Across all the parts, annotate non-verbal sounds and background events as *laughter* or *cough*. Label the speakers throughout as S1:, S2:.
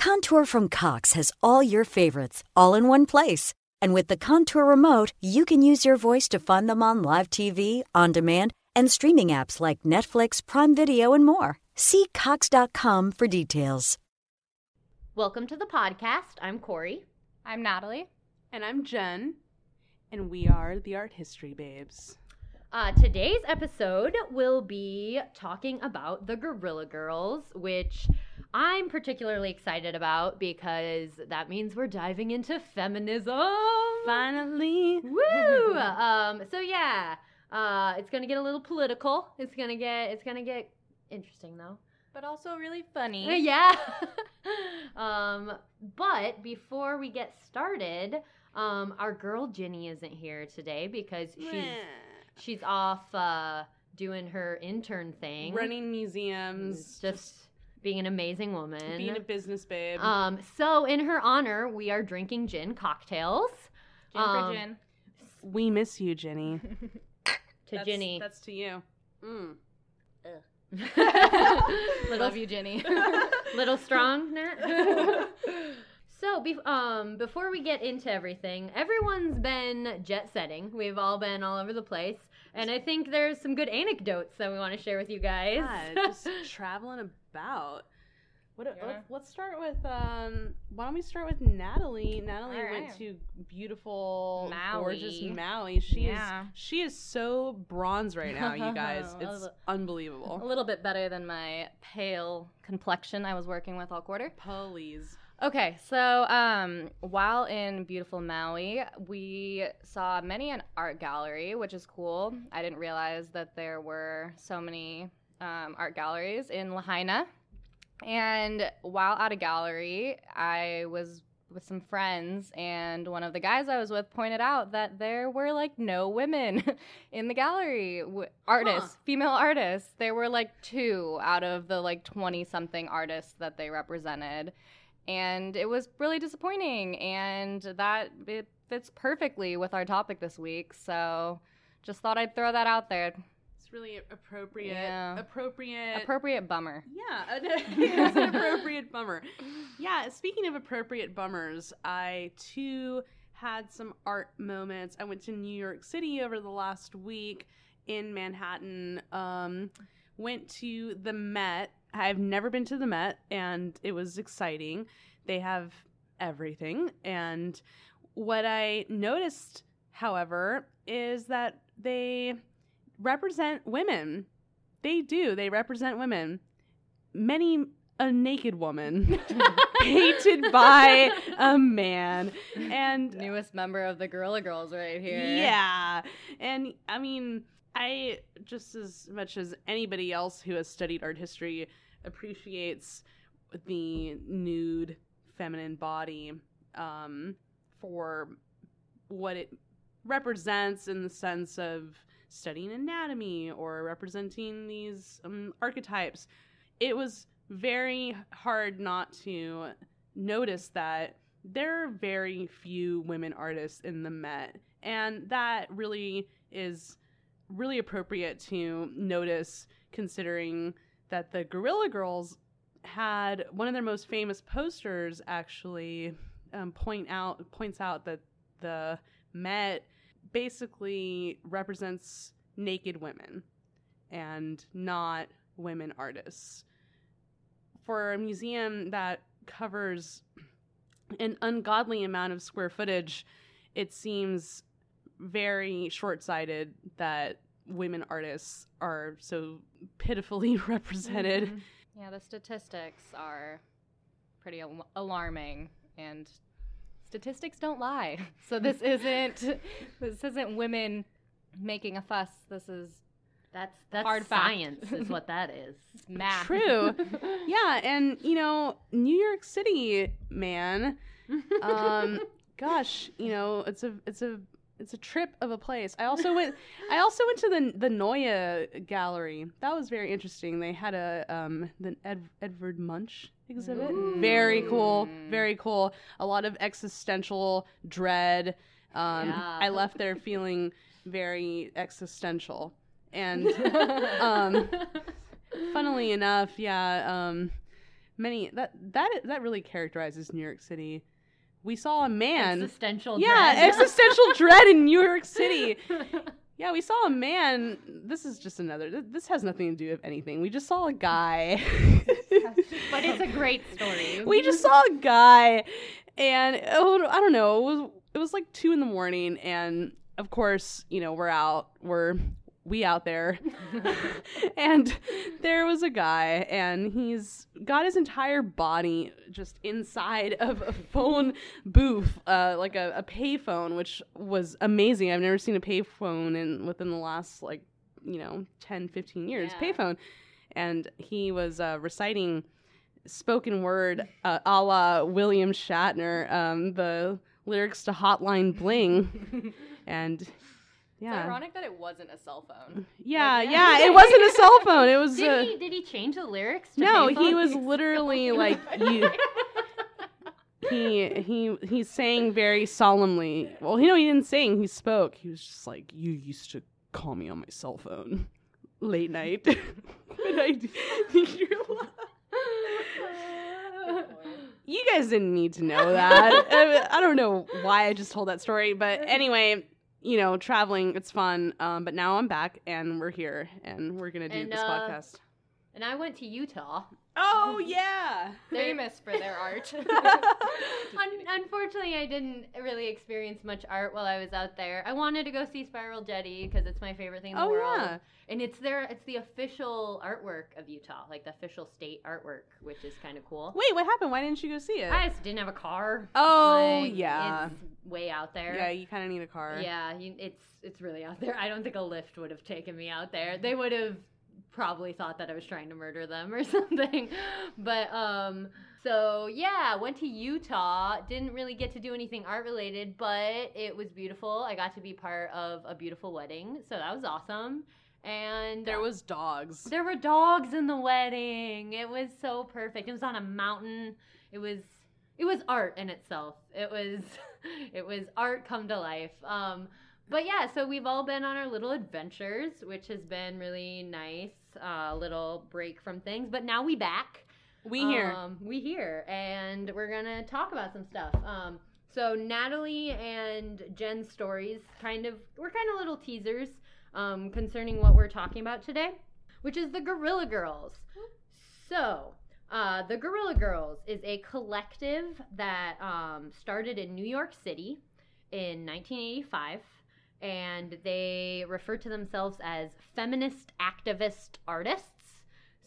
S1: Contour from Cox has all your favorites, all in one place. And with the Contour remote, you can use your voice to find them on live TV, on demand, and streaming apps like Netflix, Prime Video, and more. See Cox.com for details.
S2: Welcome to the podcast. I'm Corey.
S3: I'm Natalie.
S4: And I'm Jen. And we are the Art History Babes.
S2: Uh, today's episode will be talking about the Guerrilla Girls, which I'm particularly excited about because that means we're diving into feminism.
S4: Finally.
S2: Woo! *laughs* um, so yeah, uh, it's gonna get a little political. It's gonna get it's gonna get interesting though.
S3: But also really funny.
S2: Uh, Yeah. *laughs* um, but before we get started, um, our girl Ginny isn't here today because she's she's off uh, doing her intern thing,
S4: Running museums.
S2: just being an amazing woman.
S4: being a business babe.
S2: um, so in her honor, we are drinking gin cocktails.
S3: Gin
S2: um,
S3: for gin.
S4: we miss you, Jenny. *laughs*
S2: To
S4: That's-
S2: Ginny.
S4: That's to you. Mm. *laughs*
S2: little,
S3: Love you, Ginny. *laughs*
S2: little strong, Nat. so, be- um, before we get into everything, everyone's been jet setting. We've all been all over the place, and I think there's some good anecdotes that we want to share with you guys.
S4: Yeah, just traveling about. What,
S3: Yeah.
S4: let's, let's start with um. Why don't we start with Natalie? Natalie went to beautiful,
S3: Maui.
S4: gorgeous Maui. She
S3: Yeah.
S4: is she is so bronze right now, you *laughs* guys. It's
S3: unbelievable. a little bit better than my pale complexion I was working with all quarter.
S4: Please.
S3: Okay, so um, while in beautiful Maui, we saw many an art gallery, which is cool. I didn't realize that there were so many um, art galleries in Lahaina. And while at a gallery, I was with some friends, and one of the guys I was with pointed out that there were like no women *laughs* in the gallery. W- artists, female artists. There were like two out of the like 20 something artists that they represented and it was really disappointing and that it fits perfectly with our topic this week so just thought i'd throw that out there
S4: Really appropriate.
S3: Yeah.
S4: Appropriate.
S3: appropriate bummer
S4: Yeah, *laughs* *laughs* it's an appropriate bummer. Yeah, speaking of appropriate bummers, I too had some art moments. I went to New York City over the last week in Manhattan. Um, went to the Met. I've never been to the Met, and it was exciting. They have everything. And what I noticed, however, is that they represent women. They do. They represent women. Many a naked woman *laughs* painted by a man. And
S3: newest member of the guerrilla girls right here
S4: yeah. And I mean, I just as much as anybody else who has studied art history appreciates the nude feminine body um, for what it represents in the sense of studying anatomy or representing these um, archetypes. It was very hard not to notice that there are very few women artists in the Met, and that really is really appropriate to notice considering that the Guerrilla Girls had one of their most famous posters actually um, point out points out that the Met basically represents naked women and not women artists. For a museum that covers an ungodly amount of square footage, it seems very short sighted that women artists are so pitifully *laughs* represented.
S3: Mhm. yeah the statistics are pretty al- alarming and statistics don't lie *laughs* so this isn't this isn't women making a fuss this is
S2: That's that's
S3: Hard fact.
S2: science, is what that is. *laughs*
S3: Math.
S4: True. *laughs* yeah, and you know, New York City, man. Um, gosh, you know, it's a it's a it's a trip of a place. I also went I also went to the the Neue Gallery. That was very interesting. They had a um the Ed, Edvard Munch exhibit. Very cool. Very cool. A lot of existential dread. Um,
S2: Yeah.
S4: I left there feeling very existential. And *laughs* um, funnily enough, yeah, um, many that that that really characterizes New York City. We saw a man.
S2: Existential dread
S4: yeah,
S2: dread. *laughs*
S4: existential dread in New York City. *laughs* Yeah, we saw a man. This is just another. This has nothing to do with anything. We just saw a guy. *laughs*
S2: but it's a great story.
S4: we just saw a guy, and oh, I don't know. It was it was like two in the morning, and of course, you know, we're out. We're we out there, *laughs* *laughs* and there was a guy, and he's got his entire body just inside of a phone booth, uh, like a, a payphone, which was amazing. I've never seen a payphone in within the last like you know 10, 15 years.
S3: Yeah.
S4: Payphone, and he was uh, reciting spoken word uh, a la William Shatner, um, the lyrics to Hotline Bling, *laughs* and
S3: It's ironic that it wasn't a cell phone. *laughs*
S4: yeah,
S3: Like,
S4: yeah. It wasn't a cell phone. It was. *laughs*
S2: Did
S4: uh,
S2: he did he change the lyrics? To
S4: no, he
S2: payphone?
S4: was *laughs* literally like you. He he he's saying very solemnly. Well, you know, he didn't sing. He spoke. He was just like, "You used to call me on my cell phone, late night." and I, you're you guys didn't need to know that. I, I don't know why I just told that story, but anyway, you know, traveling it's fun. Um, but now I'm back and we're here and we're gonna do
S2: And,
S4: this
S2: uh,
S4: podcast.
S2: And I went to Utah.
S4: Oh *laughs* yeah.
S3: Famous for their art. *laughs*
S2: Un- unfortunately, I didn't really experience much art while I was out there. I wanted to go see Spiral Jetty because it's my favorite thing in the
S4: Oh,
S2: world.
S4: yeah.
S2: And it's their it's the official artwork of Utah, like the official state artwork, which is kind of cool.
S4: Wait, what happened? Why didn't you go see it?
S2: I just didn't have a car.
S4: Oh,
S2: Like,
S4: yeah.
S2: it's way out there.
S4: yeah, you kind of need a car.
S2: Yeah, you, it's it's really out there. I don't think a Lyft would have taken me out there. They would have probably thought that I was trying to murder them or *laughs* something. But um so yeah, went to Utah. Didn't really get to do anything art related, but it was beautiful. I got to be part of a beautiful wedding, so that was awesome. And
S4: There was dogs.
S2: there were dogs in the wedding. It was so perfect. It was on a mountain. It was it was art in itself. It was *laughs* it was art come to life. Um but yeah, so we've all been on our little adventures, which has been really nice. A little break from things, but now we back.
S4: We here.
S2: Um, we here, and we're gonna talk about some stuff. Um, so Natalie and Jen's stories, kind of, we're kind of little teasers um, concerning what we're talking about today, which is the Guerrilla Girls. So. Uh, the Guerrilla Girls is a collective that um, started in New York City in 1985, and they refer to themselves as feminist activist artists.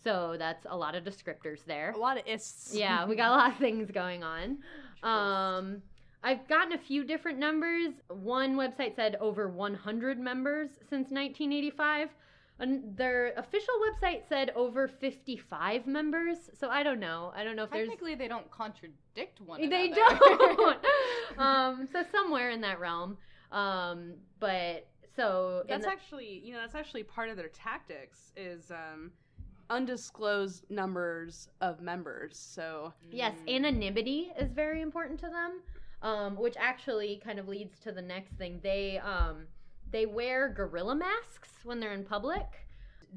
S2: So that's a lot of descriptors there
S4: a lot of ists.
S2: yeah, we got a lot of things going on. Um, I've gotten a few different numbers. One website said over 100 members since 1985. And their official website said over 55 members. So I don't know. I don't know if there's.
S3: Technically, they don't contradict one another.
S2: They
S3: another.
S2: don't. *laughs* um, so somewhere in that realm. Um, but so
S4: That's
S2: the-
S4: actually, you know, that's actually part of their tactics is um, undisclosed numbers of members. So
S2: Yes, anonymity is very important to them, um, which actually kind of leads to the next thing. They um, they wear gorilla masks when they're in public.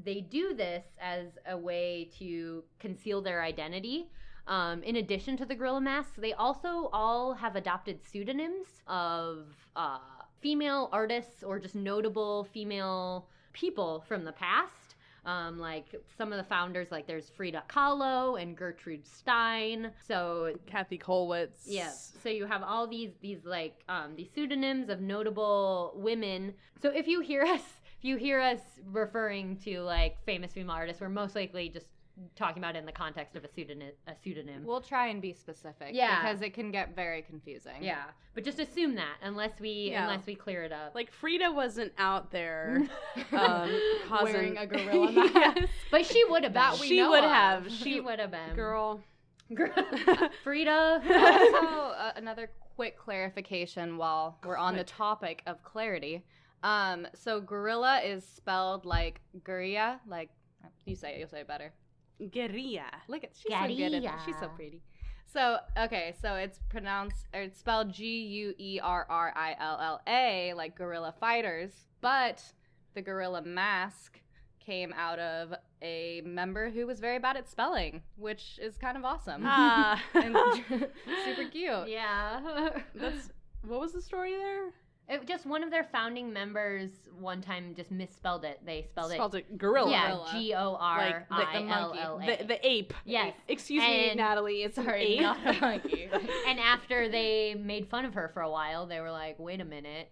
S2: They do this as a way to conceal their identity. Um, in addition to the gorilla masks, they also all have adopted pseudonyms of uh, female artists or just notable female people from the past. Um, like some of the founders, like there's Frida Kahlo and Gertrude Stein. So
S4: Kathy Kollwitz.
S2: yeah, so you have all these these like um, these pseudonyms of notable women. So if you hear *laughs* us, if you hear us referring to like famous female artists, we're most likely just talking about it in the context of a pseudonym. A pseudonym.
S3: We'll try and be specific.
S2: Yeah.
S3: Because it can get very confusing.
S2: yeah, but just assume that unless we
S4: Yeah.
S2: unless we clear it up.
S4: Like Frida wasn't out there *laughs* um, causing
S3: Wearing a gorilla
S4: Yeah. *laughs*
S3: mask.
S2: but she would have been.
S3: That we
S4: she would
S3: of.
S4: have.
S2: she
S4: She
S2: would have been.
S4: girl.
S2: Girl. *laughs* Frida.
S3: also, uh, another quick clarification while we're on the topic of clarity. Um, so gorilla is spelled like guria, like you say it, you'll say it better.
S4: Guerrilla.
S3: Look at she's so good at it. She's so pretty. So okay, so it's pronounced or it's spelled G U E R R I L L A like guerrilla fighters, but the gorilla mask came out of a member who was very bad at spelling, which is kind of awesome
S4: Ah. *laughs*
S3: and *laughs* super cute.
S2: yeah.
S4: That's what was the story there?
S2: It, just one of their founding members one time just misspelled it. They spelled,
S4: Spelled
S2: it.
S4: it gorilla.
S2: Yeah,
S3: Gorilla.
S2: G O R
S4: Like the-
S2: I
S3: the monkey.
S4: The, ape.
S2: Yes.
S4: Excuse me, Natalie. It's
S3: Sorry,
S4: an ape.
S3: not a monkey. *laughs*
S2: And after they made fun of her for a while, they were like, "Wait a minute,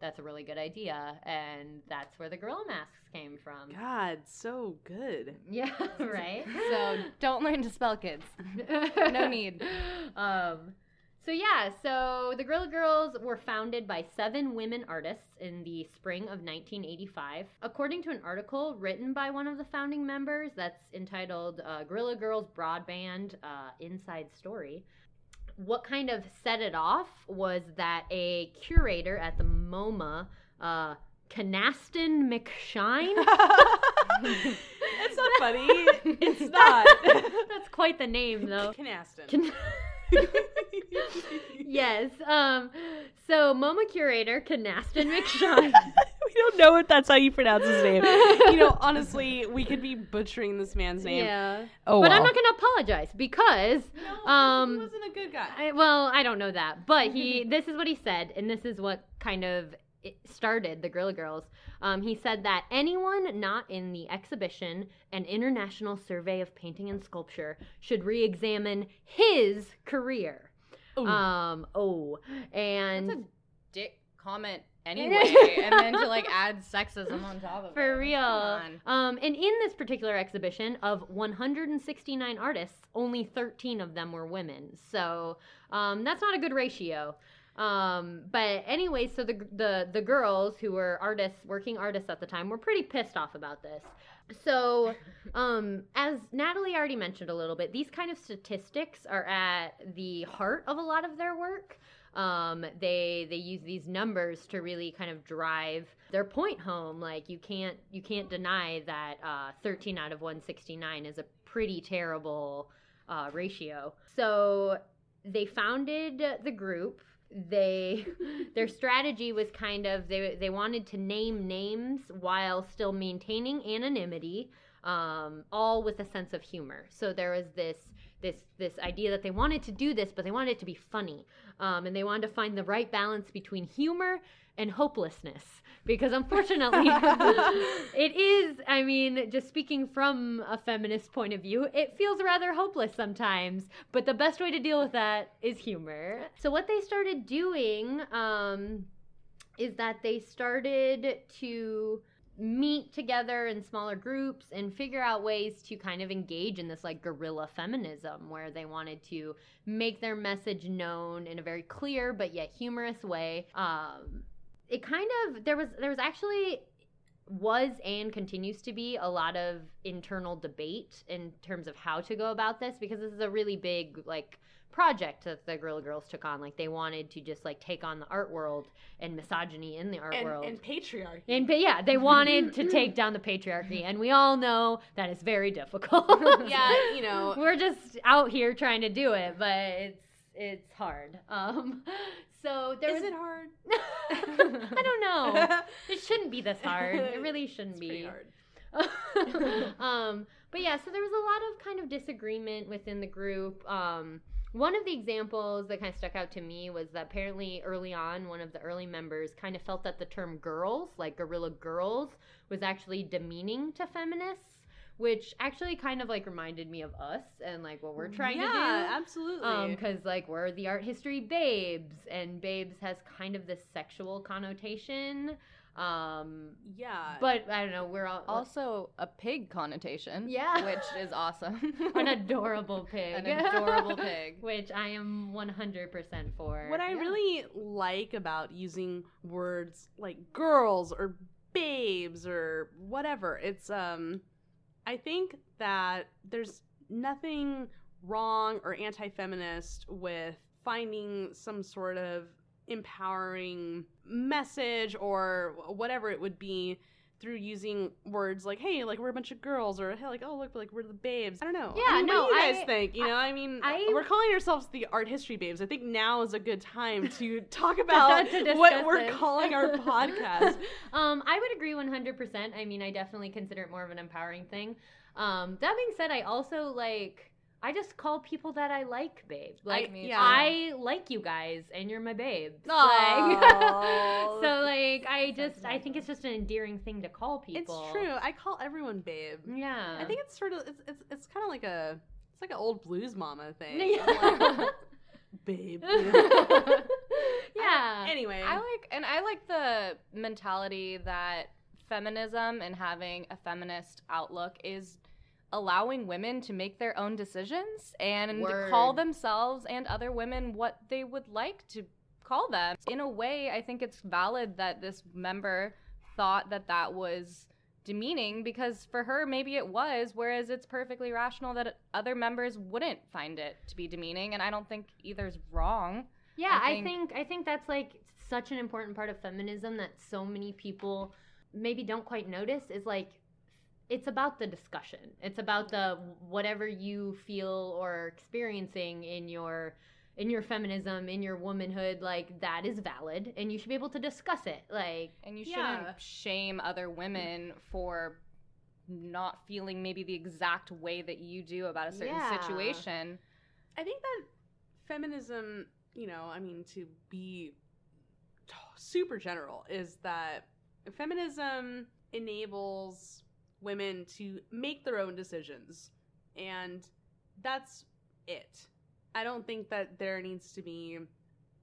S2: that's a really good idea," and that's where the gorilla masks came from.
S4: God, so good.
S2: Yeah, *laughs* right.
S3: so don't learn to spell, kids. *laughs* No need.
S2: Um, so yeah, so the Guerrilla Girls were founded by seven women artists in the spring of 1985. According to an article written by one of the founding members that's entitled uh, "Guerrilla Girls Broadband uh, Inside Story." What kind of set it off was that a curator at the MoMA, uh, Kynaston McShine. *laughs*
S4: It's not funny. *laughs* It's not.
S2: That's quite the name, though.
S4: Kynaston.
S2: Can- yes. Um. So MoMA curator Kynaston *laughs* McShine.
S4: we don't know if that's how you pronounce his name. you know, honestly, we could be butchering this man's name.
S2: yeah.
S4: Oh,
S2: but I'm not going to apologize because. um.
S4: he wasn't a good guy.
S2: I, well, I don't know that, but he. *laughs* this is what he said, and this is what kind of it started the Guerrilla Girls. Um, he said that anyone not in the exhibition and International Survey of Painting and Sculpture should re-examine his career.
S4: Ooh.
S2: Um. Oh, and
S3: That's a dick comment *laughs* anyway, and then to like add sexism on top of it.
S2: For real. Um, and in this particular exhibition of 169 artists, only 13 of them were women. So um, that's not a good ratio. Um, but anyway, so the, the the girls who were artists, working artists at the time, were pretty pissed off about this. So, *laughs* um, as Natalie already mentioned a little bit, these kind of statistics are at the heart of a lot of their work. Um, they they use these numbers to really kind of drive their point home. Like you can't you can't deny that uh, 13 out of 169 is a pretty terrible uh, ratio. So they founded the group. They *laughs* their strategy was kind of they they wanted to name names while still maintaining anonymity, um, all with a sense of humor. So there was this this this idea that they wanted to do this, but they wanted it to be funny, um, and they wanted to find the right balance between humor and hopelessness. Because *laughs* unfortunately, it is. I mean, just speaking from a feminist point of view, it feels rather hopeless sometimes. But the best way to deal with that is humor. So what they started doing um, is that they started to meet together in smaller groups and figure out ways to kind of engage in this like guerrilla feminism where they wanted to make their message known in a very clear but yet humorous way um it kind of there was there was actually was and continues to be a lot of internal debate in terms of how to go about this because this is a really big like project that the Guerrilla Girls took on. Like they wanted to just like take on the art world and misogyny in the art
S4: and,
S2: world.
S4: and patriarchy.
S2: And but yeah, they wanted to take down the patriarchy, and we all know that is very difficult. *laughs*
S4: yeah, *laughs* you know,
S2: we're just out here trying to do it, but it's it's hard. Um, *laughs* so there
S4: is
S2: was
S4: it hard?
S2: I don't know. *laughs* It shouldn't be this hard. It *laughs* really shouldn't
S4: It's
S2: be.
S4: hard. *laughs*
S2: um, but yeah, so there was a lot of kind of disagreement within the group. Um, one of the examples that kind of stuck out to me was that apparently early on, one of the early members kind of felt that the term girls, like guerrilla girls, was actually demeaning to feminists. Which actually kind of like reminded me of us and like what we're trying to do
S4: yeah, absolutely.
S2: um because like we're the art history babes and babes has kind of this sexual connotation Um,
S4: Yeah.
S2: but I don't know. We're all
S3: Also, a pig connotation.
S2: Yeah.
S3: Which is awesome. *laughs*
S2: an adorable *laughs* pig.
S3: An adorable *laughs* pig.
S2: Which I am 100% for.
S4: What I
S3: Yeah.
S4: really like about using words like girls or babes or whatever, it's um I think that there's nothing wrong or anti-feminist with finding some sort of empowering message or whatever it would be through using words like hey like we're a bunch of girls or hey like oh look like we're the babes. I don't know.
S2: Yeah,
S4: I mean,
S2: no,
S4: what do you guys
S2: I-
S4: think? You know i mean
S2: I-
S4: we're calling ourselves the art history babes. I think now is a good time to *laughs* talk about *laughs*
S2: to
S4: what we're calling our *laughs* podcast.
S2: Um, I would agree 100%. I mean, I definitely consider it more of an empowering thing. Um, that being said, I also like, I just call people that I like babe. Like,
S3: me
S4: yeah.
S2: I like you guys and you're my babes. Like, *laughs* so, like, I just, I think it's just an endearing thing to call people.
S4: it's true i call everyone babe
S2: Yeah.
S4: i think it's sort of it's it's, it's kind of like a it's like an old blues mama thing *laughs*
S2: Yeah.
S4: babe *laughs*
S2: yeah.
S4: anyway
S3: I like, and I like the mentality that feminism and having a feminist outlook is allowing women to make their own decisions and
S2: Word.
S3: call themselves and other women what they would like to call them. In a way, I think it's valid that this member thought that that was demeaning because for her maybe it was whereas it's perfectly rational that other members wouldn't find it to be demeaning and I don't think either's wrong.
S2: Yeah,
S3: I
S2: I
S3: think-
S2: think I think that's like such an important part of feminism that so many people maybe don't quite notice is like it's about the discussion. It's about the whatever you feel or experiencing in your in your feminism, in your womanhood, like that is valid and you should be able to discuss it. Like
S3: And you shouldn't
S4: Yeah.
S3: shame other women for not feeling maybe the exact way that you do about a certain
S2: Yeah.
S3: situation.
S4: I think that feminism, you know, I mean, to be t- super general, is that feminism enables women to make their own decisions. And that's it. I don't think that there needs to be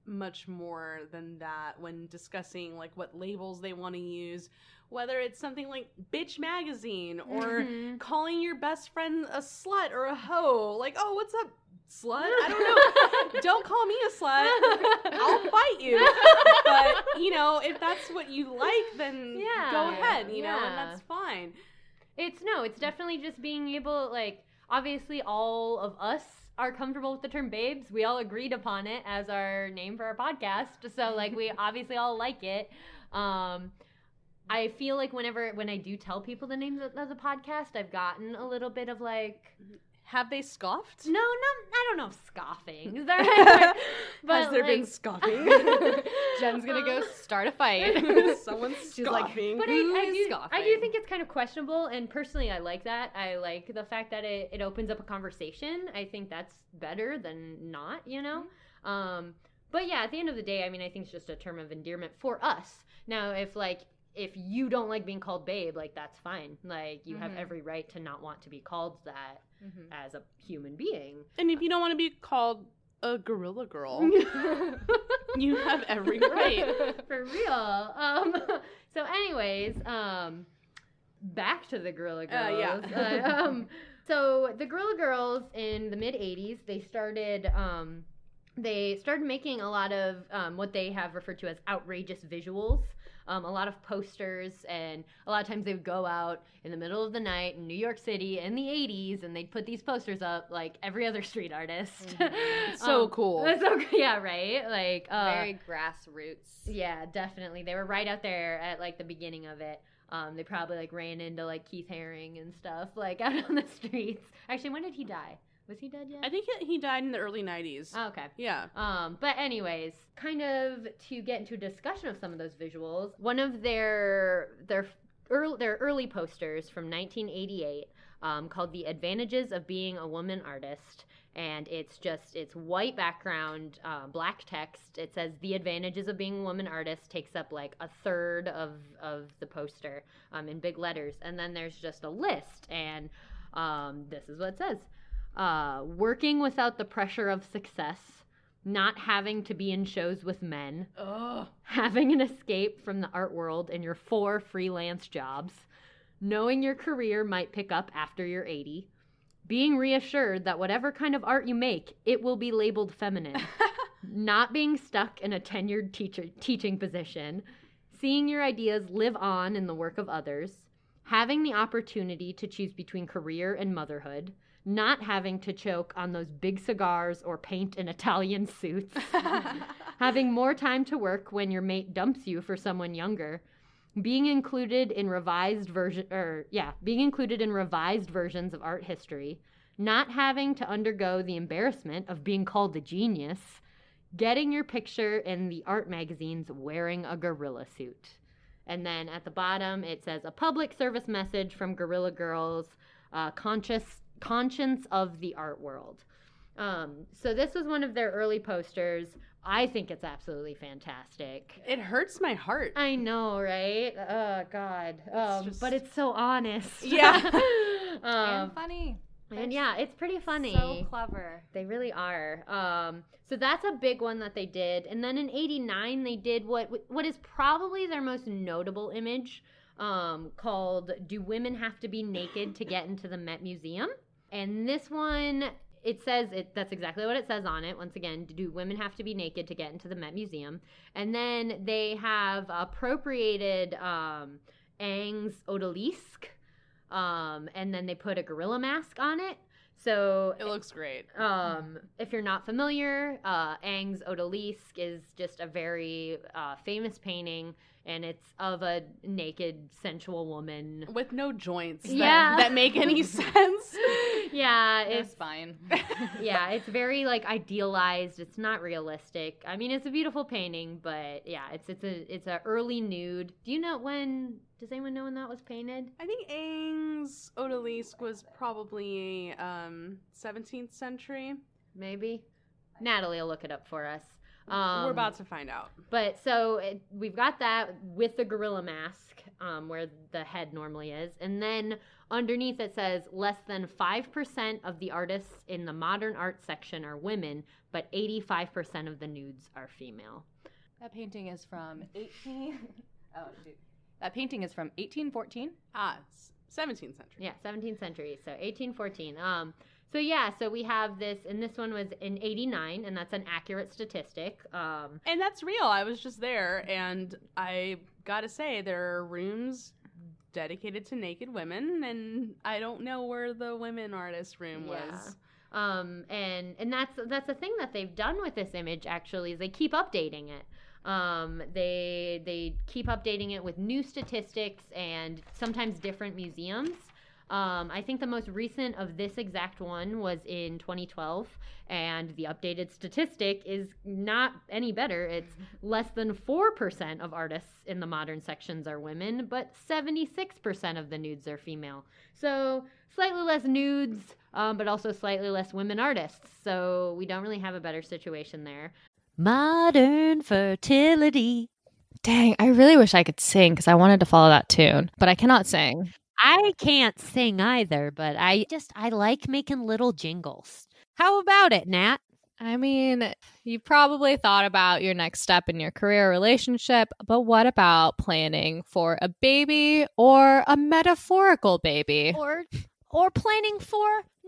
S4: much more than that when discussing like what labels they want to use whether it's something like bitch magazine or
S2: Mhm.
S4: calling your best friend a slut or a hoe. Like, oh, what's up, slut? I don't know. *laughs* don't call me a slut. *laughs* I'll fight you. But, you know, if that's what you like, then
S2: Yeah.
S4: go ahead, you know, and that's fine.
S2: It's no, it's definitely just being able like obviously all of us are comfortable with the term babes. We all agreed upon it as our name for our podcast. So like we *laughs* obviously all like it. Um I feel like whenever when I do tell people the name of, of the podcast, I've gotten a little bit of like
S4: Have they scoffed?
S2: no, no, I don't know if scoffing. Is that right?
S4: Has there been scoffing? *laughs*
S3: Jen's gonna go start a fight. *laughs*
S4: Someone's
S3: She's like,
S4: scoffing.
S2: But I, I, do,
S3: scoffing?
S2: I do think it's kind of questionable, and personally, I like that. I like the fact that it, it opens up a conversation. I think that's better than not, you know? Um, but yeah, at the end of the day, I mean, I think it's just a term of endearment for us. Now, if like, if you don't like being called babe, like, that's fine. Like, you have
S3: Mhm.
S2: every right to not want to be called that
S3: Mhm.
S2: as a human being.
S4: and if you don't want to be called a gorilla girl, *laughs* you have every *laughs* right.
S2: For real. Um, *laughs* so, anyways, um, back to the Guerrilla
S4: Uh,
S2: Girls.
S4: yeah.
S2: Uh, um, so the Guerrilla Girls in the mid '80s, they started. Um, they started making a lot of um, what they have referred to as outrageous visuals. Um, a lot of posters, and a lot of times they would go out in the middle of the night in New York City in the 80s, and they'd put these posters up like every other *laughs* street artist. *laughs*
S4: So
S2: Um,
S4: cool. *laughs*
S2: So yeah, right. Like uh,
S3: Very grassroots.
S2: yeah, definitely. They were right out there at like the beginning of it. Um, they probably like ran into like Keith Haring and stuff like out on the streets. Actually, when did he die? Was he dead yet?
S4: I think he- he died in the early 90s.
S2: Oh, okay.
S4: yeah.
S2: Um, but anyways, kind of to get into a discussion of some of those visuals, one of their their early, their early posters from 1988 um, called "The Advantages of Being a Woman Artist." And it's just it's white background, uh, black text. It says the advantages of being a woman artist takes up like a third of of the poster um, in big letters, and then there's just a list, and um, this is what it says: uh, working without the pressure of success, not having to be in shows with men,
S3: Ugh.
S2: having an escape from the art world and your four freelance jobs, knowing your career might pick up after you're 80, being reassured that whatever kind of art you make, it will be labeled feminine, *laughs* not being stuck in a tenured teacher teaching position, seeing your ideas live on in the work of others, having the opportunity to choose between career and motherhood, not having to choke on those big cigars or paint in *laughs* Italian suits, *laughs* having more time to work when your mate dumps you for someone younger, being included in revised version or yeah, being included in revised versions of art history, not having to undergo the embarrassment of being called a genius, getting your picture in the art magazines wearing a gorilla suit. And then at the bottom it says a public service message from Guerrilla Girls, uh, conscious conscience of the art world. Um, so this was one of their early posters. I think it's absolutely fantastic.
S4: It hurts my heart.
S2: I know, right? Oh God. Um,
S4: just-
S2: But it's so honest. *laughs*
S4: Yeah. *laughs*
S2: um,
S3: and funny.
S2: and yeah, it's pretty funny.
S3: So clever.
S2: They really are. Um, so that's a big one that they did. And then in '89, they did what what is probably their most notable image, um, called "Do Women Have to Be Naked to Get into the Met Museum?" And this one, it says it. That's exactly what it says on it. Once again, do women have to be naked to get into the Met Museum? And then they have appropriated um, Ingres's odalisque, um, and then they put a gorilla mask on it. So
S4: It looks great.
S2: um, if you're not familiar, uh, Ingres's Odalisque is just a very uh, famous painting, and it's of a naked, sensual woman.
S4: With no joints that,
S2: Yeah.
S4: that make any *laughs* sense.
S2: yeah,
S3: It's fine. *laughs*
S2: yeah, it's very like idealized. It's not realistic. I mean, it's a beautiful painting, but yeah, it's it's a it's a early nude. Do you know when? Does anyone know when that was painted?
S4: I think Ingres's Odalisque was probably um, 17th century.
S2: Maybe. Natalie will look it up for us. Um,
S4: We're about to find out.
S2: But so it, we've got that with the gorilla mask, um, where the head normally is, and then underneath it says less than five percent of the artists in the modern art section are women, but eighty-five percent of the nudes are female.
S3: that painting is from 18. *laughs* Oh shoot. That painting is from 1814.
S4: Ah, it's 17th century.
S2: Yeah, seventeenth century, so eighteen fourteen. Um, so yeah, so we have this, and this one was in eighty-nine, and that's an accurate statistic. Um,
S4: And that's real. I was just there, and I gotta say, there are rooms dedicated to naked women, and I don't know where the women artist room
S2: Yeah.
S4: was.
S2: um, and and that's that's the thing that they've done with this image actually is they keep updating it um, they they keep updating it with new statistics and sometimes different museums um, I think the most recent of this exact one was in 2012, and the updated statistic is not any better. It's *laughs* less than 4% of artists in the modern sections are women, but 76% of the nudes are female. So slightly less nudes, um, but also slightly less women artists. So we don't really have a better situation there. Modern fertility.
S5: Dang, I really wish I could sing because I wanted to follow that tune, but I cannot sing.
S6: I can't sing either, but I just I like making little jingles. How about it, Nat?
S5: I mean, you probably thought about your next step in your career relationship, but what about planning for a baby or a metaphorical baby?
S6: Or or planning for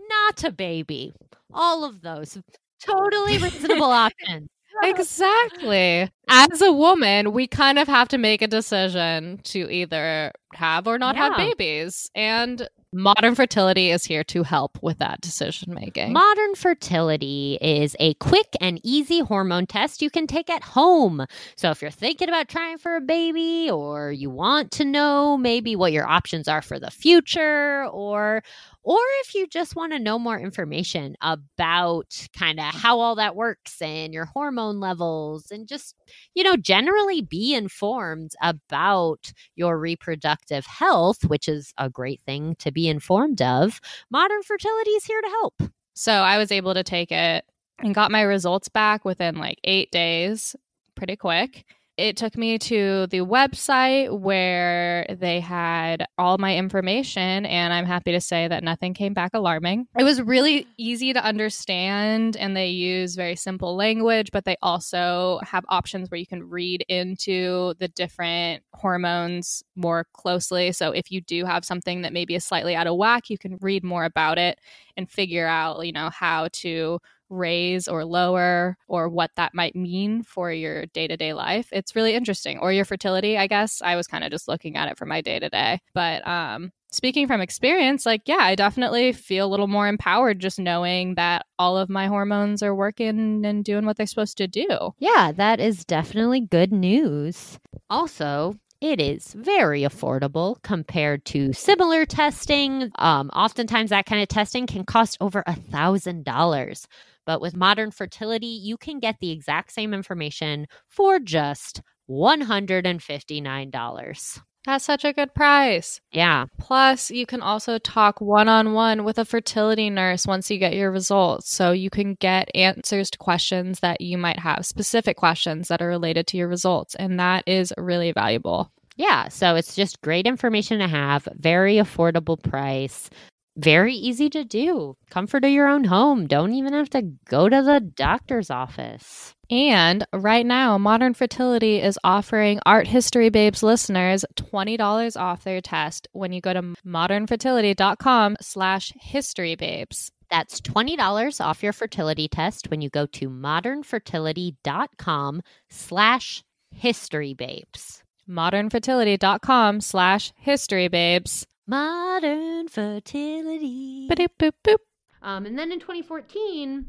S6: not a baby. All of those totally reasonable options. *laughs*
S5: Exactly. *laughs* As a woman, we kind of have to make a decision to either have or not have
S6: Yeah.
S5: babies. And modern fertility is here to help with that decision making.
S6: Modern fertility is a quick and easy hormone test you can take at home. So if you're thinking about trying for a baby or you want to know maybe what your options are for the future or or if you just want to know more information about kind of how all that works and your hormone levels and just you know generally be informed about your reproductive health, which is a great thing to be informed of. Modern fertility is here to help.
S5: So I was able to take it and got my results back within like eight days, pretty quick. It took me to the website where they had all my information, and I'm happy to say that nothing came back alarming. It was really easy to understand, and they use very simple language, but they also have options where you can read into the different hormones more closely. So if you do have something that maybe is slightly out of whack, you can read more about it and figure out, you know, how to raise or lower or what that might mean for your day-to-day life it's really interesting. Or your fertility i guess. I was kind of just looking at it for my day-to-day. But um speaking from experience like yeah i definitely feel a little more empowered just knowing that all of my hormones are working and doing what they're supposed to do.
S6: Yeah, that is definitely good news. Also, it is very affordable compared to similar testing. Um, oftentimes, that kind of testing can cost over a thousand dollars. But with modern fertility, you can get the exact same information for just $159.
S5: That's such a good price
S6: Yeah.
S5: Plus, you can also talk one on one with a fertility nurse once you get your results. So you can get answers to questions that you might have, specific questions that are related to your results. And that is really valuable.
S6: Yeah. So it's just great information to have, very affordable price, very easy to do. Comfort of your own home. Don't even have to go to the doctor's office.
S5: And right now, Modern Fertility is offering Art History Babes listeners $20 off their test when you go to modernfertility.com slash historybabes.
S6: That's $20 off your fertility test when you go to modernfertility.com slash historybabes.
S5: modernfertility.com slash historybabes.
S6: Modern fertility.
S5: Ba-doop, boop, boop.
S2: Um, and then in 2014,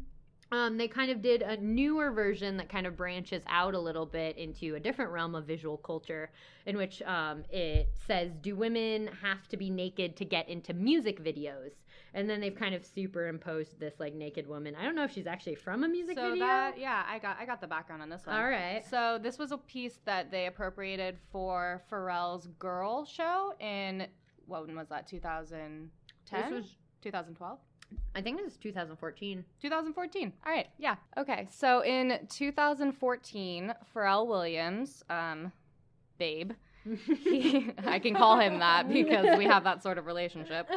S2: um, they kind of did a newer version that kind of branches out a little bit into a different realm of visual culture, in which um, it says, "Do women have to be naked to get into music videos?" And then they've kind of superimposed this like naked woman. I don't know if she's actually from a music
S3: so
S2: video.
S3: that yeah, I got I got the background on this one.
S2: All right.
S3: So this was a piece that they appropriated for Pharrell's Girl show in what was that? 2010?
S2: This was-
S3: 2012.
S2: I think it was 2014.
S3: 2014. All right. Yeah. Okay. So in 2014, Pharrell Williams, um, babe, he, *laughs* I can call him that because we have that sort of relationship.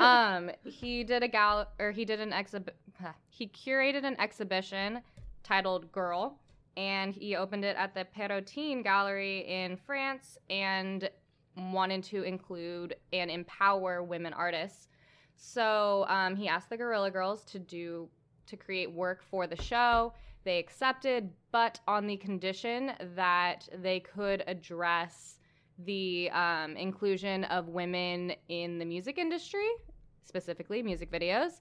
S3: Um, he did a gal or he did an exhibit. *sighs* He curated an exhibition titled "Girl," and he opened it at the Perrotin Gallery in France, and wanted to include and empower women artists. So um, he asked the Guerrilla Girls to do to create work for the show. They accepted, but on the condition that they could address the um, inclusion of women in the music industry, specifically music videos,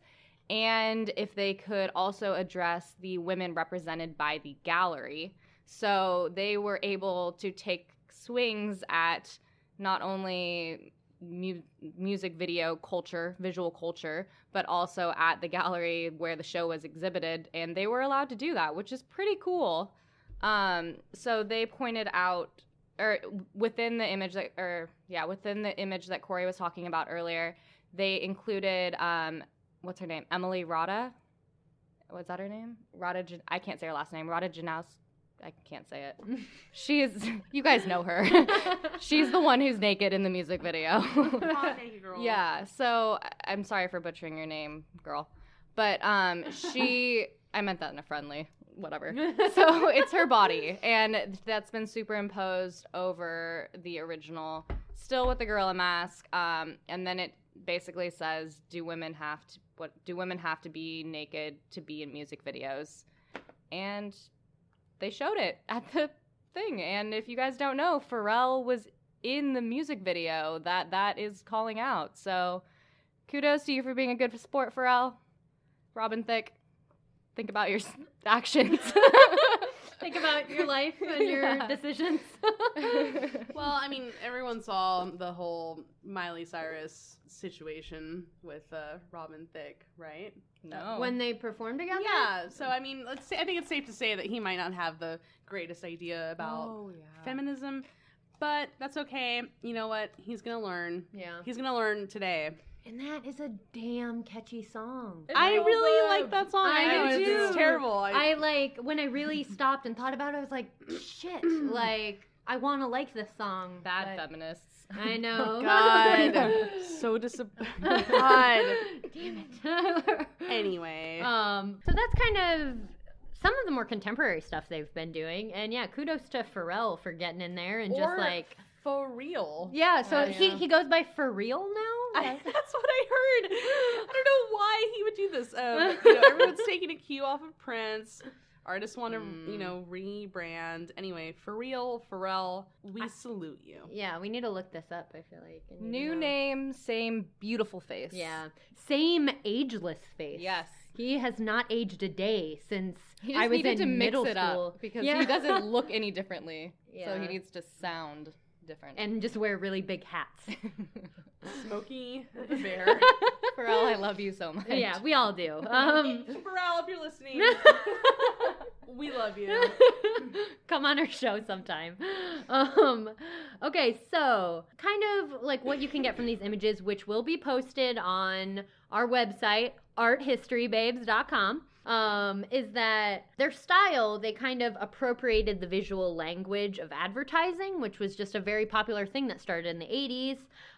S3: and if they could also address the women represented by the gallery. So they were able to take swings at not only mu- music video culture, visual culture, but also at the gallery where the show was exhibited, and they were allowed to do that, which is pretty cool. Um, so they pointed out, or within the image that, or yeah, within the image that Corey was talking about earlier, they included, um, what's her name, Emily Rada. What's that her name? Rada. I can't say her last name. Rada Janaus. I can't say it. She is. You guys know her. *laughs* She's the one who's naked in the music video.
S4: Hot naked girl. *laughs*
S3: Yeah. So I'm sorry for butchering your name, girl. But um, she. I meant that in a friendly. Whatever. *laughs* so it's her body, and that's been superimposed over the original, still with the gorilla mask. Um, and then it basically says, "Do women have to? What do women have to be naked to be in music videos?" And they showed it at the thing. And if you guys don't know, Pharrell was in the music video that that is calling out. So kudos to you for being a good sport, Pharrell. Robin Thicke, think about your *laughs* actions. *laughs*
S2: Think about your life and *laughs* your
S3: Yeah.
S2: decisions.
S4: Well, I mean, everyone saw the whole Miley Cyrus situation with uh, Robin Thicke, right?
S3: No.
S2: when they perform together?
S4: Yeah. So I mean, let's say I think it's safe to say that he might not have the greatest idea about
S3: Oh, yeah.
S4: feminism, but that's okay. You know what? He's gonna learn.
S2: Yeah.
S4: He's gonna learn today.
S2: And that is a damn catchy song.
S4: I
S3: so
S4: really
S3: good.
S4: like that song.
S2: I
S4: know
S2: do
S4: it's, it's
S2: too.
S4: terrible.
S2: I like when I really stopped and thought about it. I was like, *clears throat* shit, *clears throat* like I want to like this song.
S3: Bad
S2: but-
S3: feminists.
S2: I *laughs* know.
S4: God, *laughs* so *laughs* disappointed. God.
S2: Damn it.
S4: Anyway,
S2: um, so that's kind of some of the more contemporary stuff they've been doing, and yeah, kudos to Pharrell for getting in there and just like
S4: for real.
S2: yeah. So
S3: Oh,
S2: he he goes by for real now.
S4: I, that's what I heard. I don't know why he would do this. Um, you know, everyone's taking a cue off of Prince. Artists want to, you
S3: Mm.
S4: know, rebrand. Anyway, for real, Pharrell, we salute you.
S2: yeah, we need to look this up. I feel like I
S3: New name, same beautiful face.
S2: Yeah, same ageless face.
S3: Yes.
S2: He has not aged a day since
S3: He
S2: I was
S3: needed
S2: in
S3: to mix
S2: middle
S3: it
S2: school
S3: up because
S2: Yeah.
S3: he *laughs* doesn't look any differently. So he needs to sound different.
S2: and just wear really big hats. *laughs*
S4: Smoky *laughs* the Bear.
S3: Pharrell, I love you so much.
S2: yeah, we all do. Um,
S4: Pharrell, if you're listening, we love you. *laughs*
S2: come on our show sometime. Um, okay, so kind of like what you can get from these images, which will be posted on our website, arthistorybabes.com. Um, is that their style? They kind of appropriated the visual language of advertising, which was just a very popular thing that started in the 80s.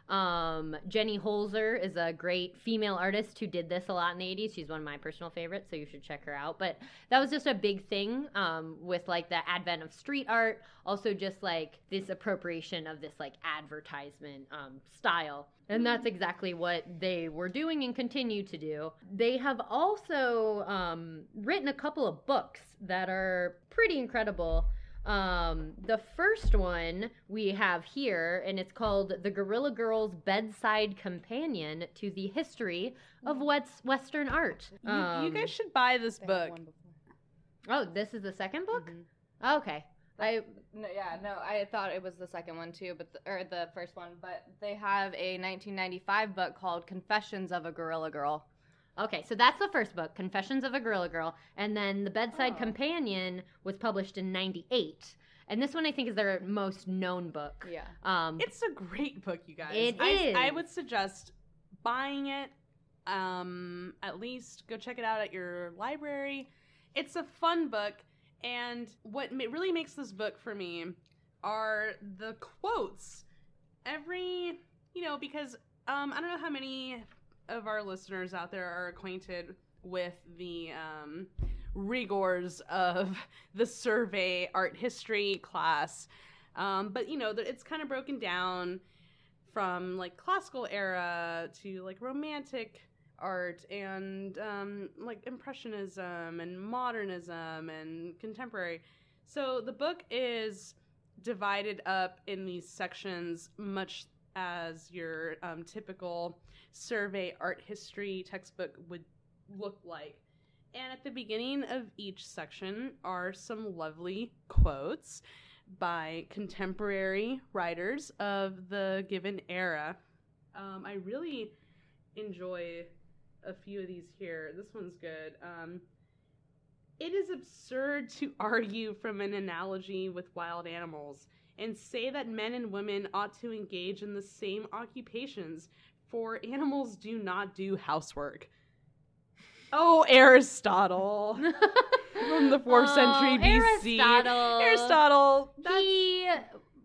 S2: Um, Jenny Holzer is a great female artist who did this a lot in the 80s. She's one of my personal favorites, so you should check her out. But that was just a big thing um, with like the advent of street art, also just like this appropriation of this like advertisement um, style. And that's exactly what they were doing and continue to do. They have also um, written a couple of books that are pretty incredible. Um, the first one we have here, and it's called The Guerrilla Girls Bedside Companion to the History of West- Western Art.
S4: You, you
S2: Um,
S4: guys should buy this book.
S2: Oh, this is the second book?
S3: Mhm.
S2: Okay. I
S3: No, yeah, no, I thought it was the second one too, but the, or the first one. But they have a 1995 book called "Confessions of a Guerrilla Girl."
S2: Okay, so that's the first book, Confessions of a Guerrilla Girl, and then The Bedside
S3: Oh.
S2: Companion was published in 98. And this one I think is their most known book.
S3: Yeah.
S2: Um
S4: It's a great book, you guys.
S2: It
S4: I, I would suggest buying it. Um, at least go check it out at your library. It's a fun book, and what ma- really makes this book for me are the quotes. Every, you know, because um, I don't know how many of our listeners out there are acquainted with the um, rigors of *laughs* the survey art history class. Um, but you know, it's kind of broken down from like classical era to like romantic art and um, like impressionism and modernism and contemporary. So the book is divided up in these sections, much as your um, typical survey art history textbook would look like. And at the beginning of each section are some lovely quotes by contemporary writers of the given era. Um, I really enjoy a few of these here. This one's good. Um, it is absurd to argue from an analogy with wild animals and say that men and women ought to engage in the same occupations, for animals do not do housework. Oh, Aristotle *laughs* from the fourth
S2: Oh,
S4: century BC.
S2: Aristotle.
S4: Aristotle.
S2: He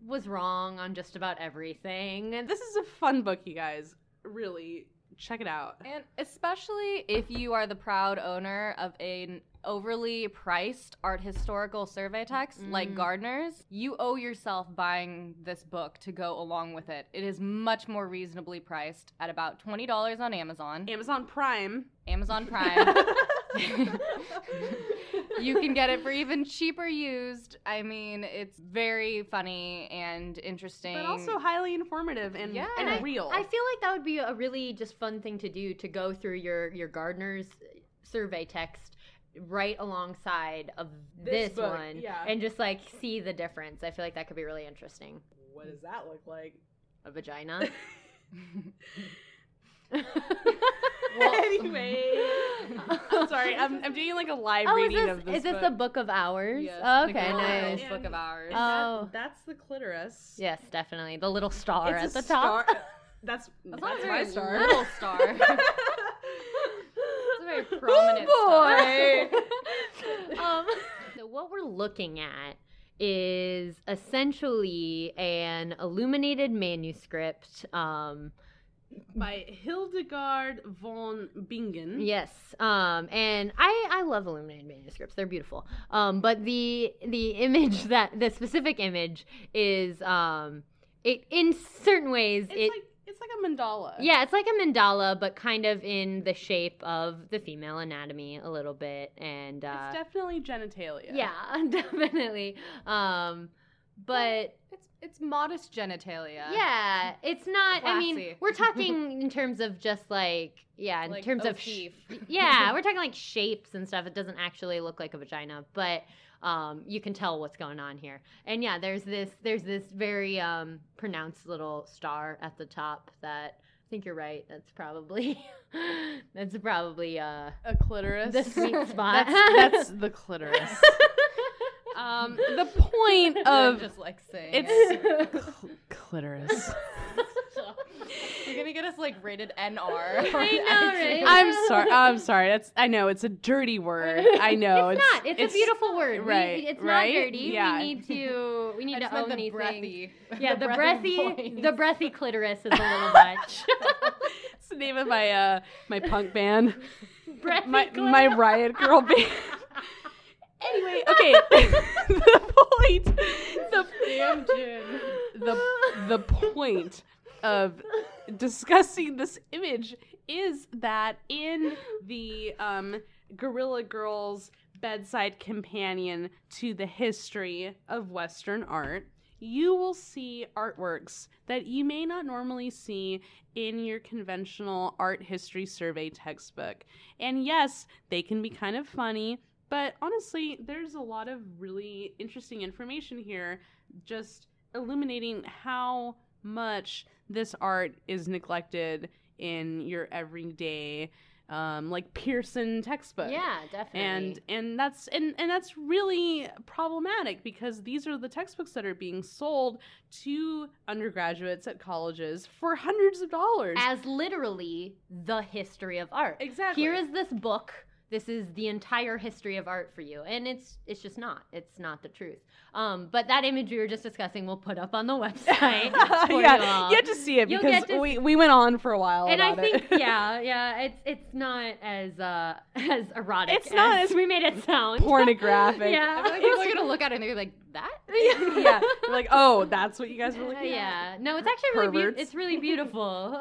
S2: was wrong on just about everything.
S4: this is a fun book, you guys. Really, check it out.
S3: And especially if you are the proud owner of an overly priced art historical survey text like
S2: Mm.
S3: Gardner's, you owe yourself buying this book to go along with it. It is much more reasonably priced at about $20 on Amazon,
S4: Amazon Prime.
S3: Amazon *laughs* Prime. *laughs* you can get it for even cheaper used. I mean, it's very funny and interesting.
S4: but also highly informative and,
S3: Yeah.
S4: and
S3: And I-
S4: real.
S2: I feel like that would be a really just fun thing to do to go through your your Gardner's survey text right alongside of
S4: This
S2: this,
S4: book,
S2: one
S4: yeah.
S2: and just like see the difference. I feel like that could be really interesting.
S4: what does that look like?
S2: A vagina. *laughs* *laughs*
S4: anyway, I'm *laughs* sorry. I'm, I'm doing like a live
S2: oh, is
S4: reading
S2: this,
S4: of this.
S2: is this
S4: book.
S2: the book of hours?
S3: Yes,
S2: Oh, okay,
S3: Guerrilla
S2: nice.
S3: Girls book of Hours.
S4: And that-
S2: Oh.
S4: that's the clitoris.
S2: Yes, definitely. The little star
S4: It's
S2: at
S4: a
S2: the top.
S4: star- That's *laughs*
S3: That's
S4: that's,
S3: not a
S4: my star.
S3: little star. it's a very prominent
S4: boy.
S3: star.
S2: um, so what we're looking at is essentially an illuminated manuscript. Um,
S4: By Hildegard von Bingen.
S2: yes, um, and I I love illuminated manuscripts; they're beautiful. Um, but the the image *laughs* that the specific image is um, it in certain ways
S4: It's
S2: it.
S4: like it's like a mandala.
S2: yeah, it's like a mandala, but kind of in the shape of the female anatomy a little bit, and uh,
S4: It's definitely genitalia.
S2: yeah, *laughs* definitely. Um, but
S3: It's it's modest genitalia.
S2: Yeah, it's not. I mean, we're talking in terms of just like yeah, in
S3: Like
S2: terms of sh- yeah, we're talking like shapes and stuff. It doesn't actually look like a vagina, but um, you can tell what's going on here. And yeah, there's this there's this very um, pronounced little star at the top that I think you're right. That's probably *laughs* that's probably uh,
S4: A clitoris.
S2: the sweet *laughs* spot.
S4: That's, that's the clitoris. *laughs* um, the point *laughs*
S3: I'm
S4: of
S3: just like saying
S4: it's
S3: it.
S4: cl- clitoris. *laughs*
S3: You're gonna get us like rated NR.
S2: I know, right?
S4: I'm sorry. I'm sorry. That's I know it's a dirty word. I know
S2: it's, not. It's, a beautiful word. We-
S4: right,
S2: it's
S4: right?
S2: not dirty.
S4: Yeah.
S2: We need to. We need
S3: I
S2: to
S3: just meant
S2: own
S3: the
S2: these things.
S3: breathy. *laughs*
S2: Yeah, the, breathy,
S3: voice.
S2: the breathy clitoris is a little much.
S4: It's the name of my uh my punk band.
S2: breathy
S4: My
S2: clitoris.
S4: my riot grrrl band. Anyway, *laughs* okay. *laughs* the point. The *laughs*
S3: Damn
S4: the the point of discussing this image is that in the um, Guerrilla Girls bedside companion to the history of Western art, you will see artworks that you may not normally see in your conventional art history survey textbook. And yes, they can be kind of funny, but honestly, there's a lot of really interesting information here just illuminating how much this art is neglected in your everyday um, like Pearson textbook.
S2: Yeah, definitely.
S4: And and that's and, and that's really problematic because these are the textbooks that are being sold to undergraduates at colleges for hundreds of dollars.
S2: as literally the history of art.
S4: exactly.
S2: Here is this book. This is the entire history of art for you, and it's it's just not. It's not the truth. Um, but that image we were just discussing, we'll put up on the *laughs* website. *laughs* for you
S4: yeah,
S2: all.
S4: you have to see it
S2: You'll
S4: because
S2: get to
S4: we, we went on for a while.
S2: and I think
S4: it. *laughs*
S2: yeah, yeah, it's it's not as uh as erotic.
S4: It's not
S2: as
S4: as
S2: we made it sound.
S4: pornographic.
S2: yeah,
S3: like people are gonna look at it and they're like, that?
S4: yeah, They're like oh, that's what you guys were looking at.
S2: yeah. No, it's actually really beautiful. It's really beautiful.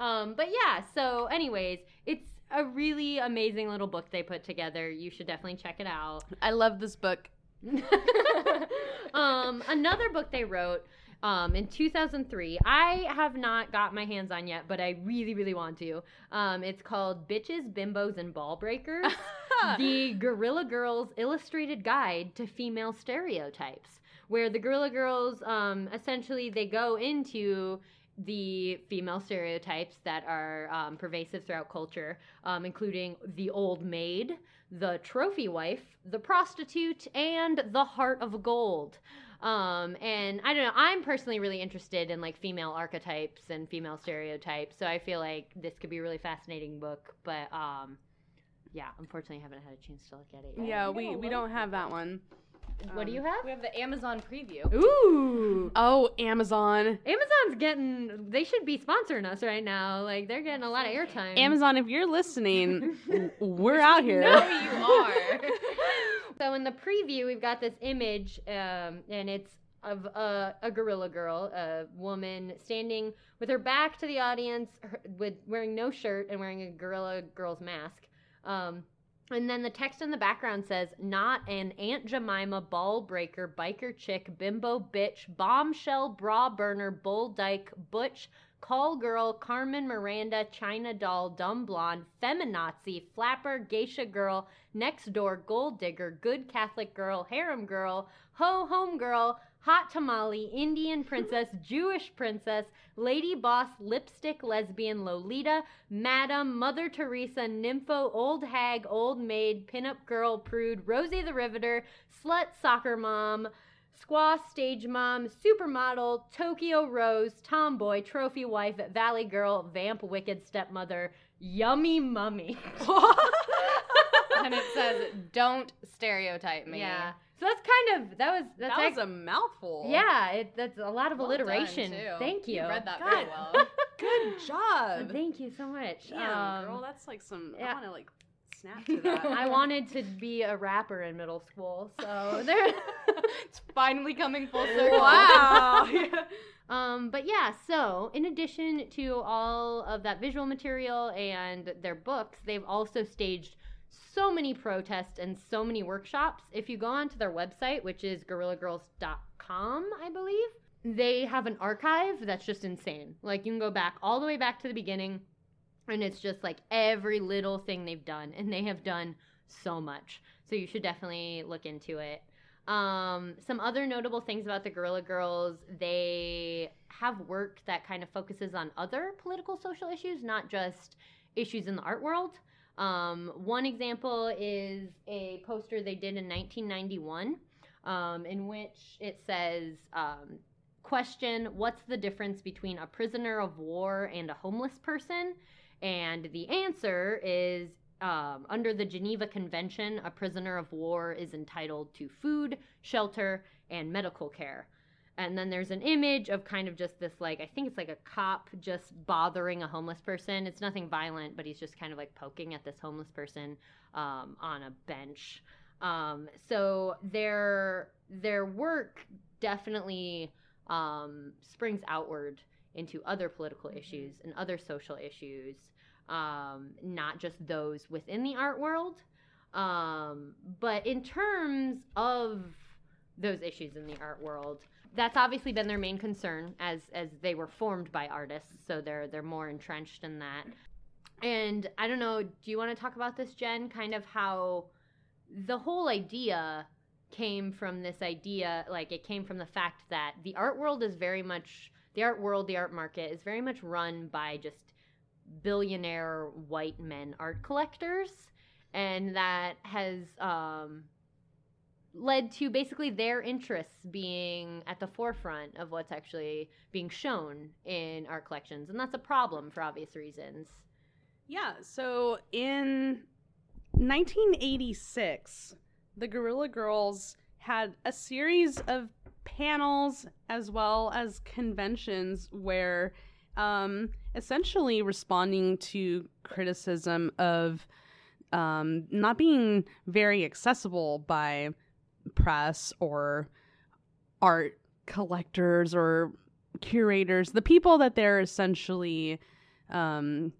S2: um, but yeah. So, anyways, it's a really amazing little book they put together. You should definitely check it out.
S4: I love this book. *laughs*
S2: um, another book they wrote um, in 2003. I have not got my hands on yet, but I really, really want to. Um, it's called Bitches, Bimbos, and Ball Breakers *laughs* The Guerrilla Girls Illustrated Guide to Female Stereotypes, where the Guerrilla Girls um, essentially they go into the female stereotypes that are um, pervasive throughout culture, um, including the old maid, the trophy wife, the prostitute, and the heart of gold. Um, and I don't know, I'm personally really interested in like female archetypes and female stereotypes, so I feel like this could be a really fascinating book. But um, yeah, unfortunately, I haven't had a chance to look at it yet.
S4: Yeah, we, we don't have that one.
S2: What do you
S4: Um,
S2: have?
S3: We have the Amazon preview.
S2: Ooh,
S4: Oh, Amazon.
S2: Amazon's getting. They should be sponsoring us right now. Like they're getting a lot of airtime.
S4: Amazon, if you're listening, *laughs* we're out here.
S3: No, you *laughs* are. *laughs*
S2: So in the preview, we've got this image, um, and it's of a, a guerrilla girl, a woman standing with her back to the audience, her, with wearing no shirt and wearing a gorilla girl's mask. Um, and then the text in the background says, "Not an Aunt Jemima, ball breaker, biker chick, bimbo bitch, bombshell, bra burner, bull dyke, butch." Call girl, Carmen Miranda, China doll, dumb blonde, feminazi, flapper, geisha girl, next door, gold digger, good Catholic girl, harem girl, ho home girl, hot tamale, Indian princess, Jewish princess, lady boss, lipstick lesbian, Lolita, madam, Mother Teresa, nympho, old hag, old maid, pinup girl, prude, Rosie the Riveter, slut, soccer mom, Squaw, stage mom, supermodel, Tokyo Rose, tomboy, trophy wife, valley girl, vamp, wicked stepmother, yummy mummy. *laughs*
S3: and it says, "Don't stereotype me."
S2: Yeah. So that's kind of that was that's
S4: that was a mouthful.
S2: yeah. It, that's a lot of
S3: Well
S2: alliteration. Thank you.
S3: You read that
S4: God.
S3: very well. *laughs*
S4: Good job.
S2: Thank you so much.
S4: Damn,
S2: Um,
S4: girl, that's like some.
S2: yeah.
S4: I want to like snap to that. *laughs*
S2: I wanted to be a rapper in middle school, so *laughs* there.
S3: it's finally coming full circle.
S4: Wow.
S2: Um, but yeah, so in addition to all of that visual material and their books, they've also staged so many protests and so many workshops. If you go onto their website, which is guerrillagirls.com, I believe, they have an archive that's just insane. Like you can go back all the way back to the beginning, and it's just like every little thing they've done, and they have done so much. So you should definitely look into it. Um, some other notable things about the Guerrilla Girls, they have work that kind of focuses on other political social issues, not just issues in the art world. Um, one example is a poster they did in 1991, um, in which it says, um, question, what's the difference between a prisoner of war and a homeless person? And the answer is um, under the Geneva Convention, a prisoner of war is entitled to food, shelter, and medical care. And then there's an image of kind of just this, like, I think it's like a cop just bothering a homeless person. It's nothing violent, but he's just kind of like poking at this homeless person um, on a bench. Um, so their their work definitely um, springs outward into other political issues and other social issues um, not just those within the art world. Um, but in terms of those issues in the art world, that's obviously been their main concern as as they were formed by artists, so they're they're more entrenched in that. And I don't know, do you want to talk about this, Jen? Kind of how the whole idea came from this idea, like it came from the fact that the art world is very much the art world, the art market is very much run by just billionaire white men art collectors and that has um, led to basically their interests being at the forefront of what's actually being shown in art collections and that's a problem for obvious reasons.
S4: Yeah, so in 1986, the Guerrilla Girls had a series of panels as well as conventions where um, essentially responding to criticism of um, not being very accessible by press or art collectors or curators, the people that they're essentially um,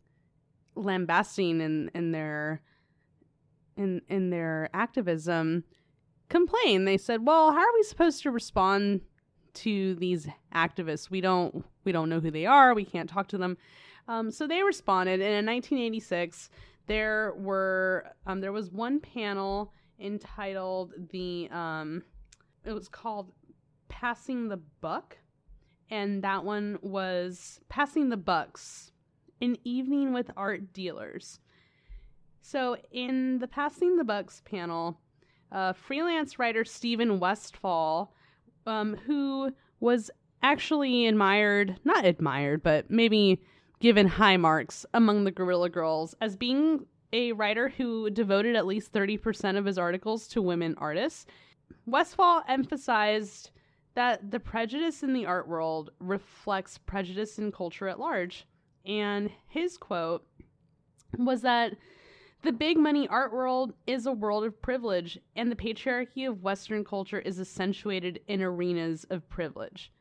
S4: lambasting in, in their in in their activism complain. They said, "Well, how are we supposed to respond to these activists? We don't we don't know who they are. We can't talk to them." Um, so they responded, and in 1986, there were um, there was one panel entitled the um, it was called "Passing the Buck," and that one was "Passing the Bucks." An evening with art dealers. So, in the Passing the Bucks panel, uh, freelance writer Stephen Westfall, um, who was actually admired, not admired, but maybe given high marks among the Guerrilla Girls as being a writer who devoted at least 30% of his articles to women artists. Westfall emphasized that the prejudice in the art world reflects prejudice in culture at large. And his quote was that the big money art world is a world of privilege, and the patriarchy of Western culture is accentuated in arenas of privilege.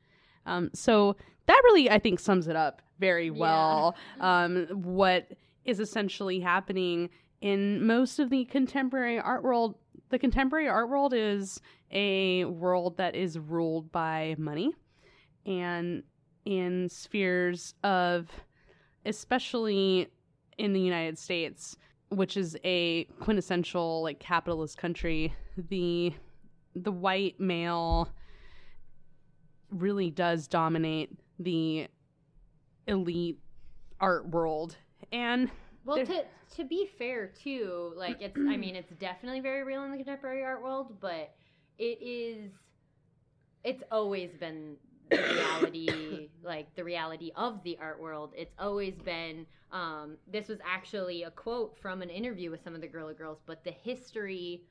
S4: Um, so that really, I think, sums it up very well. Um, what is essentially happening in most of the contemporary art world? The contemporary art world is a world that is ruled by money, and in spheres of, especially in the United States, which is a quintessential like capitalist country, the the white male really does dominate the elite art world. And
S2: well to to be fair too like it's i mean it's definitely very real in the contemporary art world but it is it's always been the reality *coughs* like the reality of the art world. It's always been um, this was actually a quote from an interview with some of the Guerrilla Girls but the history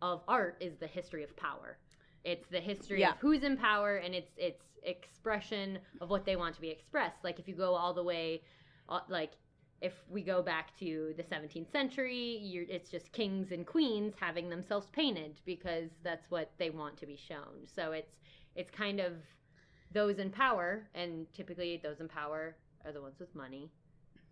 S2: of art is the history of power. It's the history
S4: Yeah.
S2: of who's in power and it's it's expression of what they want to be expressed. Like if you go all the way uh, like if we go back to the 17th century, it's just kings and queens having themselves painted because that's what they want to be shown. So it's it's kind of those in power, and typically those in power are the ones with money,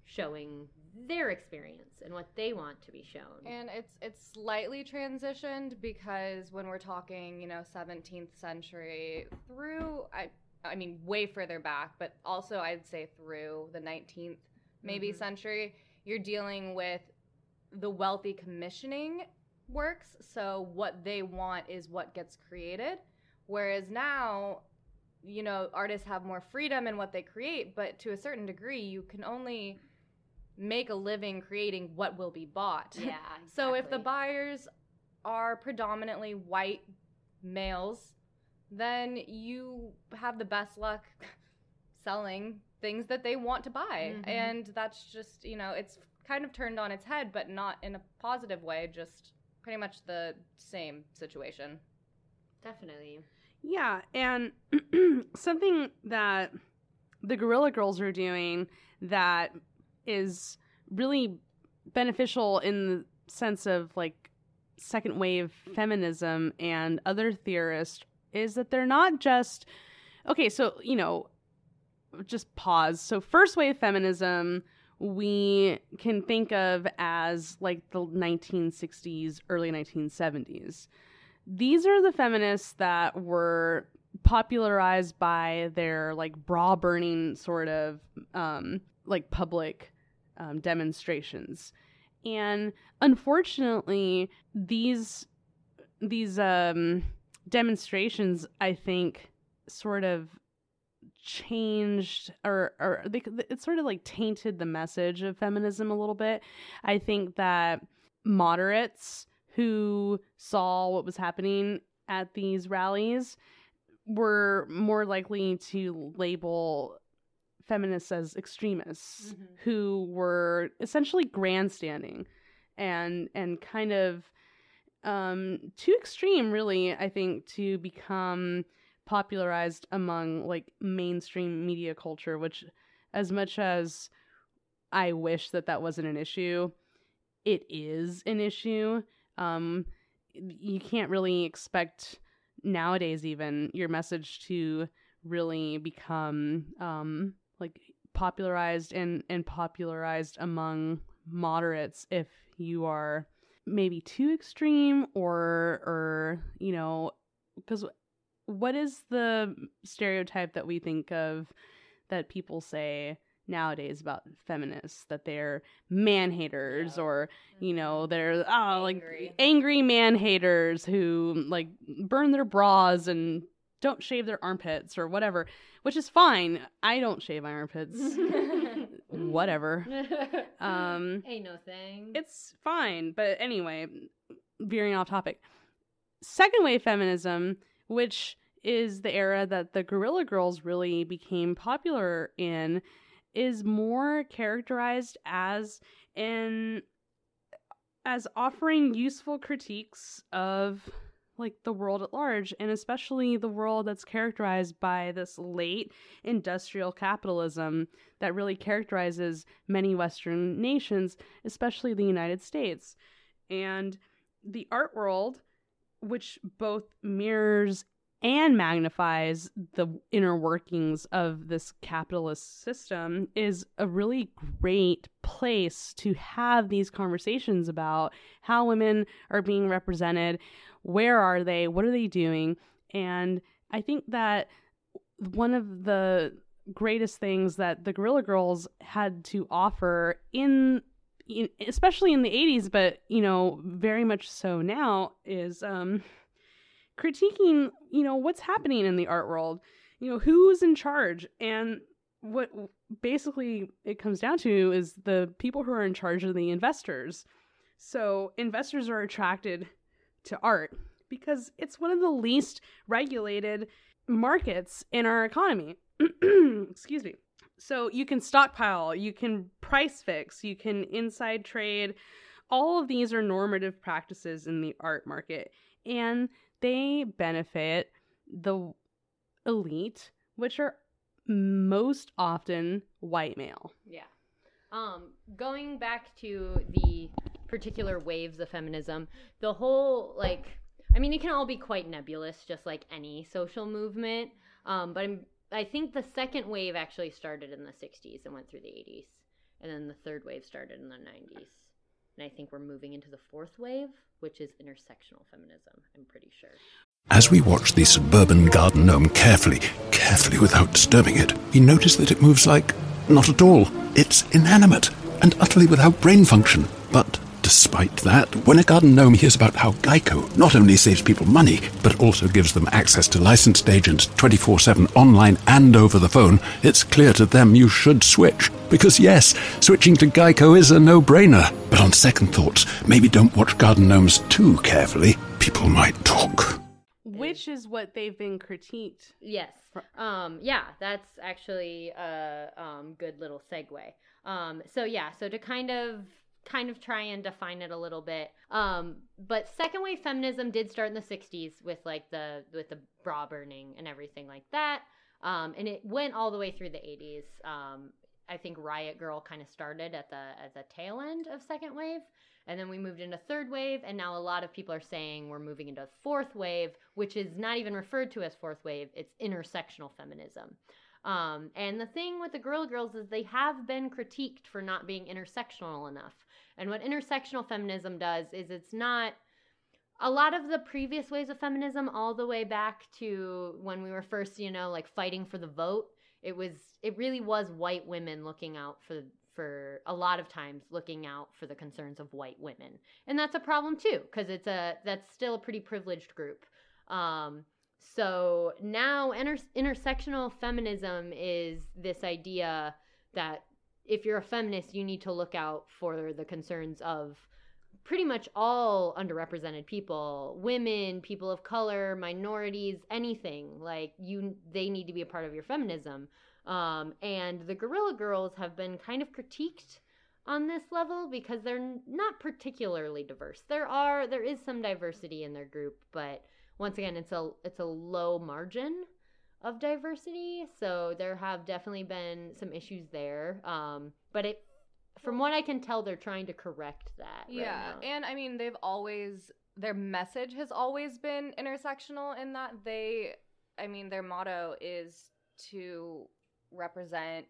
S2: showing their experience and what they want to be shown.
S3: And it's it's slightly transitioned because when we're talking, you know, 17th century through I I mean way further back, but also I'd say through the 19th maybe
S2: Mhm.
S3: century, you're dealing with the wealthy commissioning works, so what they want is what gets created. Whereas now, you know, artists have more freedom in what they create, but to a certain degree, you can only make a living creating what will be bought.
S2: yeah. Exactly. *laughs*
S3: So if the buyers are predominantly white males, then you have the best luck *laughs* selling things that they want to buy.
S2: Mhm.
S3: And that's just, you know, it's kind of turned on its head, but not in a positive way, just pretty much the same situation.
S2: definitely.
S4: Yeah, and *clears throat* something that the Guerrilla Girls are doing that is really beneficial in the sense of like second wave feminism and other theorists is that they're not just okay, so you know, just pause. So first wave feminism we can think of as like the 1960s, early 1970s these are the feminists that were popularized by their like bra burning sort of um, like public um, demonstrations and unfortunately these these um, demonstrations i think sort of changed or or they, it sort of like tainted the message of feminism a little bit i think that moderates who saw what was happening at these rallies were more likely to label feminists as extremists
S2: Mhm.
S4: who were essentially grandstanding and and kind of um too extreme really i think to become popularized among like mainstream media culture which as much as i wish that that wasn't an issue it is an issue. Um you can't really expect nowadays even your message to really become um like popularized and and popularized among moderates if you are maybe too extreme or or you know because what is the stereotype that we think of that people say nowadays about feminists that they're man haters
S2: Yeah.
S4: or you
S2: Mm-hmm.
S4: know they're oh like
S3: Angry.
S4: angry man haters who like burn their bras and don't shave their armpits or whatever which is fine i don't shave my armpits *laughs* whatever *laughs* um
S2: Ain't no thing.
S4: it's fine but anyway veering off topic second wave feminism which is the era that the guerrilla girls really became popular in is more characterized as an as offering useful critiques of like the world at large and especially the world that's characterized by this late industrial capitalism that really characterizes many western nations especially the united states. And the art world which both mirrors and magnifies the inner workings of this capitalist system is a really great place to have these conversations about how women are being represented where are they what are they doing. And i think that one of the greatest things that the guerrilla girls had to offer in- especially in the 80s but you know very much so now is um critiquing you know what's happening in the art world you know who's in charge and what basically it comes down to is the people who are in charge of the investors so investors are attracted to art because it's one of the least regulated markets in our economy. *clears throat* Excuse me. So you can stockpile, you can price fix, you can inside trade. All of these are normative practices in the art market, and they benefit the elite, which are most often white male.
S2: Yeah. Um, going back to the particular waves of feminism, the whole like, I mean, it can all be quite nebulous, just like any social movement. Um, but I'm, I think the second wave actually started in the '60s and went through the '80s, and then the third wave started in the '90s. And I think we're moving into the fourth wave, which is intersectional feminism. I'm pretty sure.
S7: As we watch the suburban garden gnome carefully, carefully without disturbing it, we notice that it moves like not at all. It's inanimate and utterly without brain function. But despite that, when a garden gnome hears about how Geico not only saves people money, but also gives them access to licensed agents 24 7 online and over the phone, it's clear to them you should switch. Because yes, switching to Geico is a no brainer. But on second thoughts, maybe don't watch garden gnomes too carefully. People might talk.
S4: Which is what they've been critiqued.
S2: Yes. Um, yeah, that's actually a um, good little segue. Um, so yeah, so to kind of kind of try and define it a little bit. Um, but second wave feminism did start in the 60s with like the with the bra burning and everything like that. Um, and it went all the way through the 80s. Um, I think Riot Grrrl kind of started at the at the tail end of second wave. And then we moved into third wave, and now a lot of people are saying we're moving into fourth wave, which is not even referred to as fourth wave. It's intersectional feminism. Um, and the thing with the Guerrilla Girls is they have been critiqued for not being intersectional enough. And what intersectional feminism does is it's not a lot of the previous ways of feminism, all the way back to when we were first, you know, like fighting for the vote. It was, it really was white women looking out for for a lot of times looking out for the concerns of white women and that's a problem too because it's a that's still a pretty privileged group um, so now inter- intersectional feminism is this idea that if you're a feminist you need to look out for the concerns of pretty much all underrepresented people women people of color minorities anything. Like you they need to be a part of your feminism. Um, and the Guerrilla Girls have been kind of critiqued on this level because they're not particularly diverse. There are there is some diversity in their group, but once again, it's a it's a low margin of diversity. So there have definitely been some issues there. Um, but it from what I can tell, they're trying to correct that.
S3: Yeah,
S2: right now.
S3: and I mean they've always their message has always been intersectional in that they, I mean their motto is to represent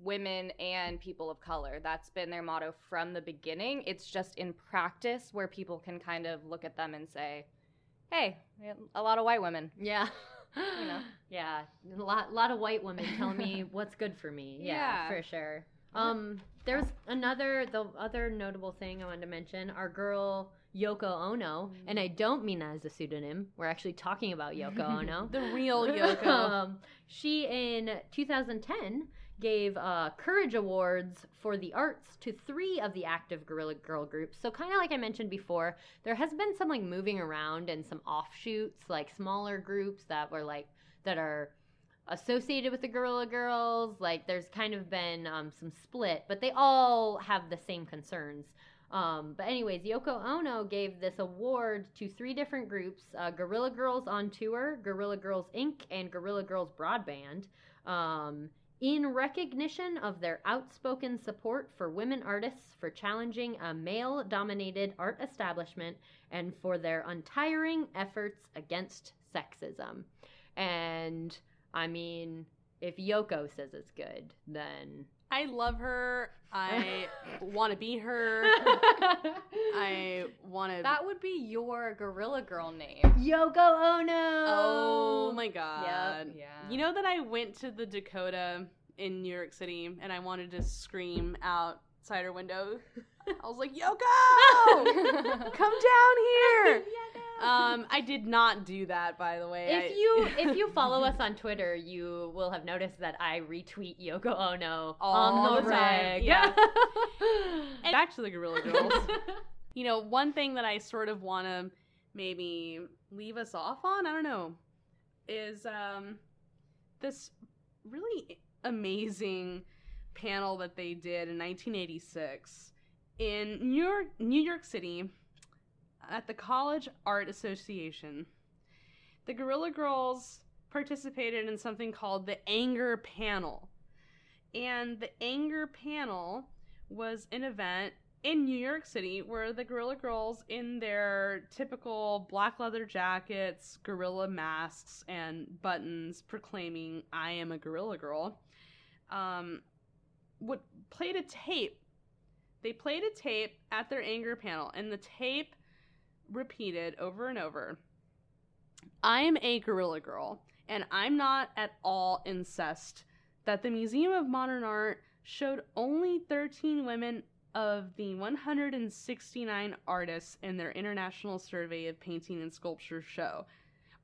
S3: women and people of color. That's been their motto from the beginning. It's just in practice where people can kind of look at them and say, "Hey, a lot of white women."
S2: Yeah. *laughs*
S3: You know.
S2: Yeah. A lot lot of white women telling me *laughs* what's good for me. Yeah,
S3: Yeah.
S2: for sure. Um there's another the other notable thing I wanted to mention, our girl Yoko Ono, and I don't mean that as a pseudonym. We're actually talking about Yoko *laughs* Ono.
S4: The real Yoko. *laughs*
S2: um, she in 2010 gave uh, Courage Awards for the arts to three of the active Guerrilla Girl groups. So kind of like I mentioned before, there has been some like moving around and some offshoots, like smaller groups that were like that are associated with the Guerrilla Girls. Like there's kind of been um, some split, but they all have the same concerns. Um, but anyways, Yoko Ono gave this award to three different groups: uh, Guerrilla Girls on Tour, Guerrilla Girls Inc., and Guerrilla Girls Broadband. Um, in recognition of their outspoken support for women artists for challenging a male dominated art establishment and for their untiring efforts against sexism. And I mean, if Yoko says it's good, then.
S4: I love her. I *laughs* want to be her. I *laughs* want to.
S3: That would be your Guerrilla Girl name.
S2: Yoko Ono!
S4: Oh my god.
S3: Yeah.
S4: You know that I went to the Dakota in New York City and I wanted to scream outside her window. *laughs* I was like, Yoko! Come down here! Um, I did not do that, by the way.
S2: If
S4: I-
S2: you *laughs* if you follow us on Twitter, you will have noticed that I retweet Yoko Ono
S4: All
S2: on the,
S4: the time, yeah. And back to the Guerrilla Girls. you know, one thing that I sort of want to maybe leave us off on, I don't know, is um, this really amazing panel that they did in 1986 in New York, New York City at the College Art Association. The Guerrilla Girls participated in something called the Anger Panel. And the Anger Panel was an event in New York City where the Guerrilla Girls, in their typical black leather jackets, gorilla masks, and buttons proclaiming, I am a Guerrilla Girl, um, would played a tape. They played a tape at their anger panel, and the tape repeated over and over I am a Guerrilla Girl, and I'm not at all incest. That the Museum of Modern Art showed only 13 women of the 169 artists in their International Survey of Painting and Sculpture show,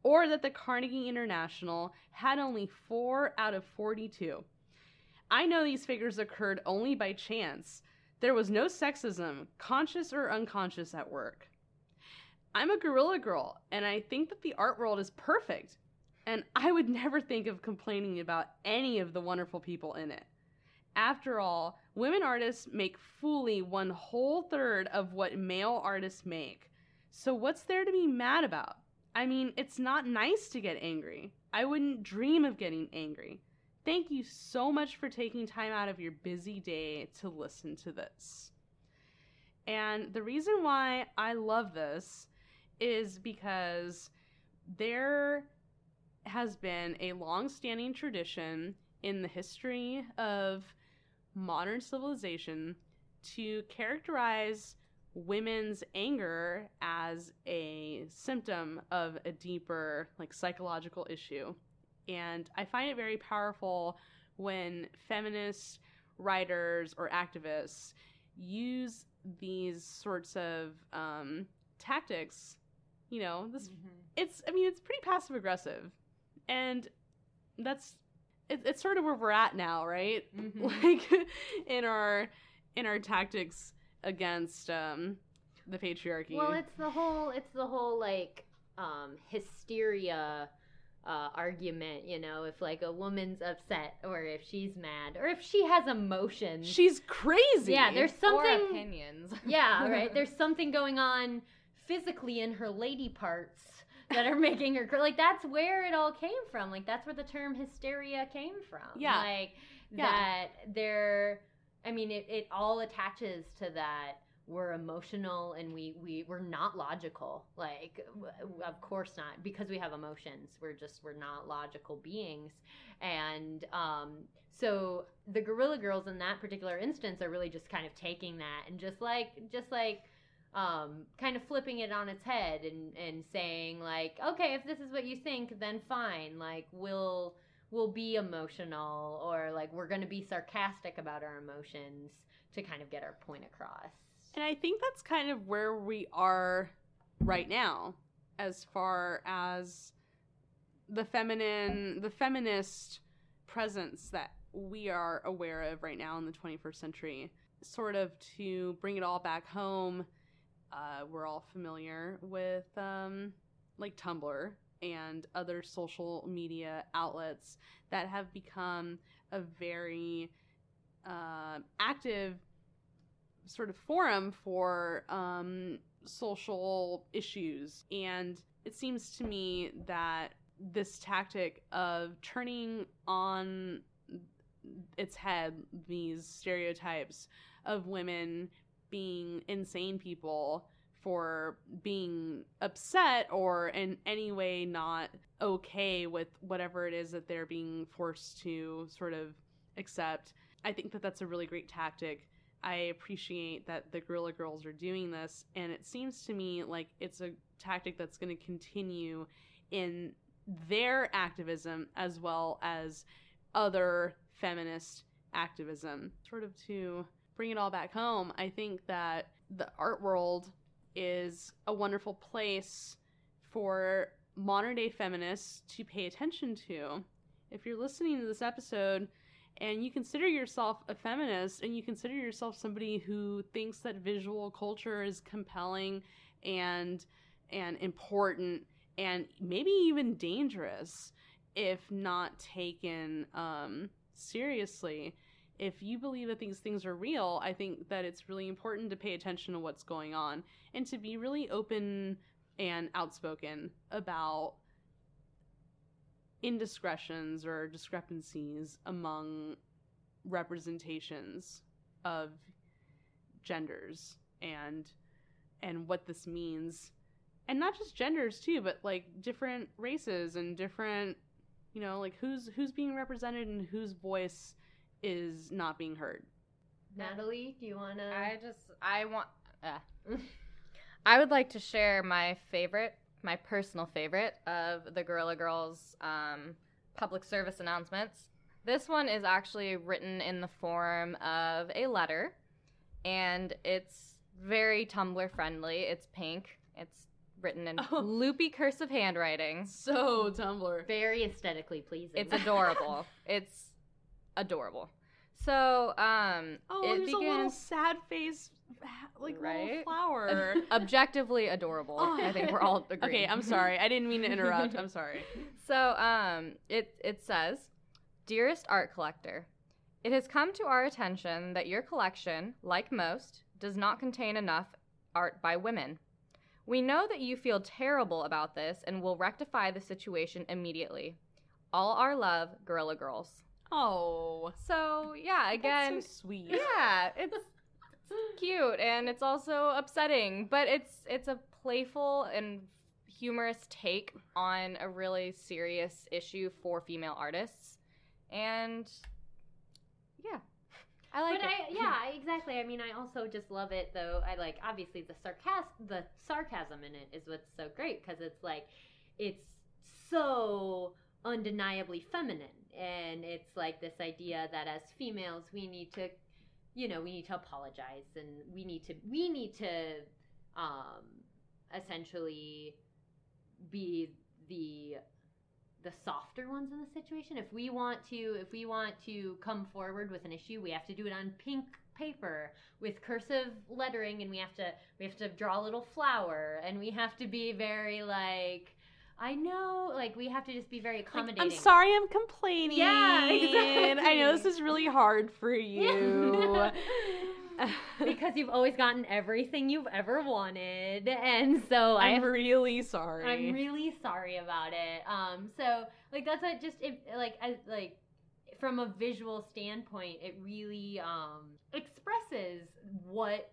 S4: or that the Carnegie International had only 4 out of 42. I know these figures occurred only by chance. There was no sexism, conscious or unconscious, at work. I'm a guerrilla girl, and I think that the art world is perfect, and I would *laughs* never think of complaining about any of the wonderful people in it. After all, women artists make fully one whole third of what male artists make. So, what's there to be mad about? I mean, it's not nice to get angry. I wouldn't dream of getting angry. Thank you so much for taking time out of your busy day to listen to this. And the reason why I love this is because there has been a long standing tradition in the history of modern civilization to characterize women's anger as a symptom of a deeper like psychological issue. And i find it very powerful when feminist writers or activists use these sorts of um, tactics you know this it's i mean it's pretty passive aggressive and that's it, it's sort of where we're at now right *laughs* like in our in our tactics against um the patriarchy
S2: Well, it's the whole it's the whole like um hysteria uh argument, you know, if like a woman's upset or if she's mad or if she has emotions.
S4: she's crazy
S2: Yeah, there's
S3: Or
S2: something
S3: opinions.
S2: Yeah, right. *laughs* There's something going on physically in her lady parts that are *laughs* making her cr- like that's where it all came from. Like that's where the term hysteria came from.
S4: Yeah.
S2: Like
S4: Yeah.
S2: that there I mean it, it all attaches to that we're emotional and we, we we're not logical like w- of course not because we have emotions we're just we're not logical beings and um so the guerrilla girls in that particular instance are really just kind of taking that and just like just like um, kind of flipping it on its head and, and saying like okay if this is what you think then fine like we'll we'll be emotional or like we're going to be sarcastic about our emotions to kind of get our point across
S4: And I think that's kind of where we are right now, as far as the feminine, the feminist presence that we are aware of right now in the 21st century. Sort of to bring it all back home, uh, we're all familiar with um, like Tumblr and other social media outlets that have become a very uh, active sort of forum for um, social issues. And it seems to me that this tactic of turning on its head these stereotypes of women being insane people for being upset or in any way not okay with whatever it is that they're being forced to sort of accept. I think that that's a really great tactic. I appreciate that the Guerrilla Girls are doing this, and it seems to me like it's a tactic that's going to continue in their activism as well as other feminist activism. Sort of to bring it all back home, I think that the art world is a wonderful place for modern day feminists to pay attention to. If you're listening to this episode and you consider yourself a feminist and you consider yourself somebody who thinks that visual culture is compelling and and important and maybe even dangerous if not taken um, seriously. If you believe that these things are real, I think that it's really important to pay attention to what's going on and to be really open and outspoken about indiscretions or discrepancies among representations of genders and and what this means. And not just genders too but like different races and different you know like who's who's being represented and whose voice is not being heard
S2: Natalie, do you want to?
S3: I just I want. Uh, *laughs* I would like to share my favorite, my personal favorite of the Guerrilla Girls um, public service announcements. This one is actually written in the form of a letter, and it's very Tumblr friendly. It's pink. It's written in
S4: Oh. *laughs*
S3: loopy cursive handwriting.
S4: so tumblr
S2: Very aesthetically pleasing.
S3: It's adorable. *laughs* it's adorable. So, um,
S4: oh
S3: it
S4: there's a little
S3: begins
S4: sad face like little
S3: Right?
S4: flower *laughs*
S3: objectively adorable. I think we're all *laughs* agreeing.
S4: okay i'm sorry i didn't mean to interrupt i'm sorry *laughs*
S3: So, um, it it says, "Dearest art collector, it has come to our attention that your collection, like most, does not contain enough art by women. We know that you feel terrible about this and will rectify the situation immediately. All our love, Guerrilla Girls."
S4: Oh
S3: So, yeah, again,
S4: that's so sweet
S3: yeah, it's it's *laughs* cute and it's also upsetting, but it's it's a playful and humorous take on a really serious issue for female artists. And yeah. I like
S2: but
S3: it. *laughs*
S2: I, yeah, exactly. I mean, I also just love it though. I like obviously the sarcasm, the sarcasm in it is what's so great because it's like it's so undeniably feminine, and it's like this idea that as females we need to, you know, we need to apologize and we need to we need to, um, essentially be the the softer ones in the situation. If we want to, if we want to come forward with an issue, we have to do it on pink paper with cursive lettering, and we have to we have to draw a little flower, and we have to be very like. I know, like we have to just be very
S4: Like,
S2: accommodating.
S4: I'm sorry I'm complaining.
S2: Yeah, exactly.
S4: I know this is really hard for you. *laughs* *laughs*
S2: because you've always gotten everything you've ever wanted, and so
S4: I'm
S2: I
S4: really sorry.
S2: I'm really sorry about it. Um, so like that's what just if like as like from a visual standpoint, it really um expresses what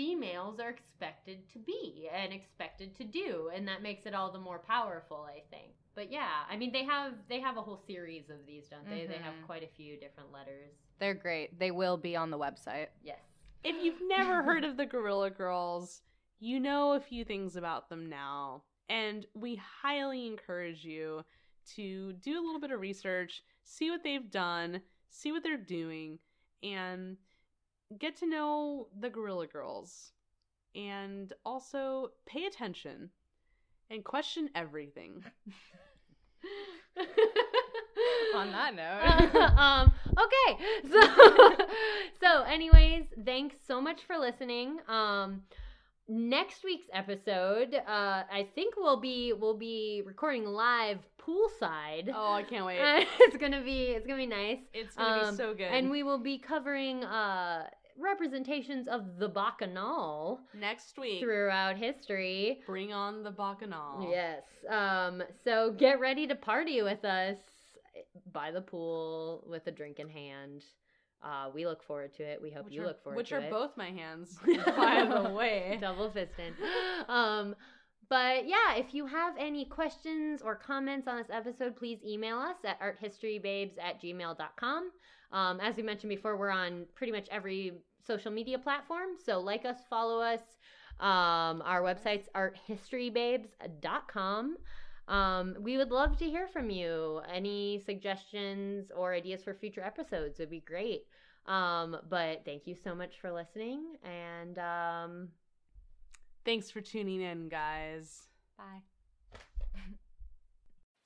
S2: females are expected to be and expected to do, and that makes it all the more powerful, I think. But yeah, I mean they have they have a whole series of these, don't they? They have
S3: Mhm.
S2: quite a few different letters.
S3: They're great. They will be on the website.
S2: Yes.
S4: if you've never heard of the Guerrilla Girls, you know a few things about them now. And we highly encourage you to do a little bit of research, see what they've done, see what they're doing, and get to know the Guerrilla Girls. And also pay attention and question everything. *laughs*
S3: on that note. *laughs*
S2: um, okay. So, *laughs* so, anyways, thanks so much for listening. Um, next week's episode, uh, I think we'll be we'll be recording live poolside.
S4: Oh, I can't wait.
S2: it's gonna be it's gonna be nice.
S4: It's gonna
S2: Um,
S4: be so good.
S2: And we will be covering uh representations of the bacchanal
S4: next week,
S2: throughout history.
S4: bring on the bacchanal.
S2: Yes. Um, so get ready to party with us by the pool with a drink in hand. Uh, we look forward to it. We hope
S4: Which
S2: you
S4: are,
S2: look forward to it.
S4: which are both my hands, *laughs* by the way. *laughs*
S2: Double fisting. Um, but yeah, if you have any questions or comments on this episode, please email us at arthistorybabes at gmail.com. Um, as we mentioned before, we're on pretty much every social media platform. So like us, follow us. Um, our website's arthistorybabes.com. Um, we would love to hear from you. Any suggestions or ideas for future episodes would be great. Um, but thank you so much for listening and um
S4: Thanks for tuning in, guys.
S3: Bye. *laughs*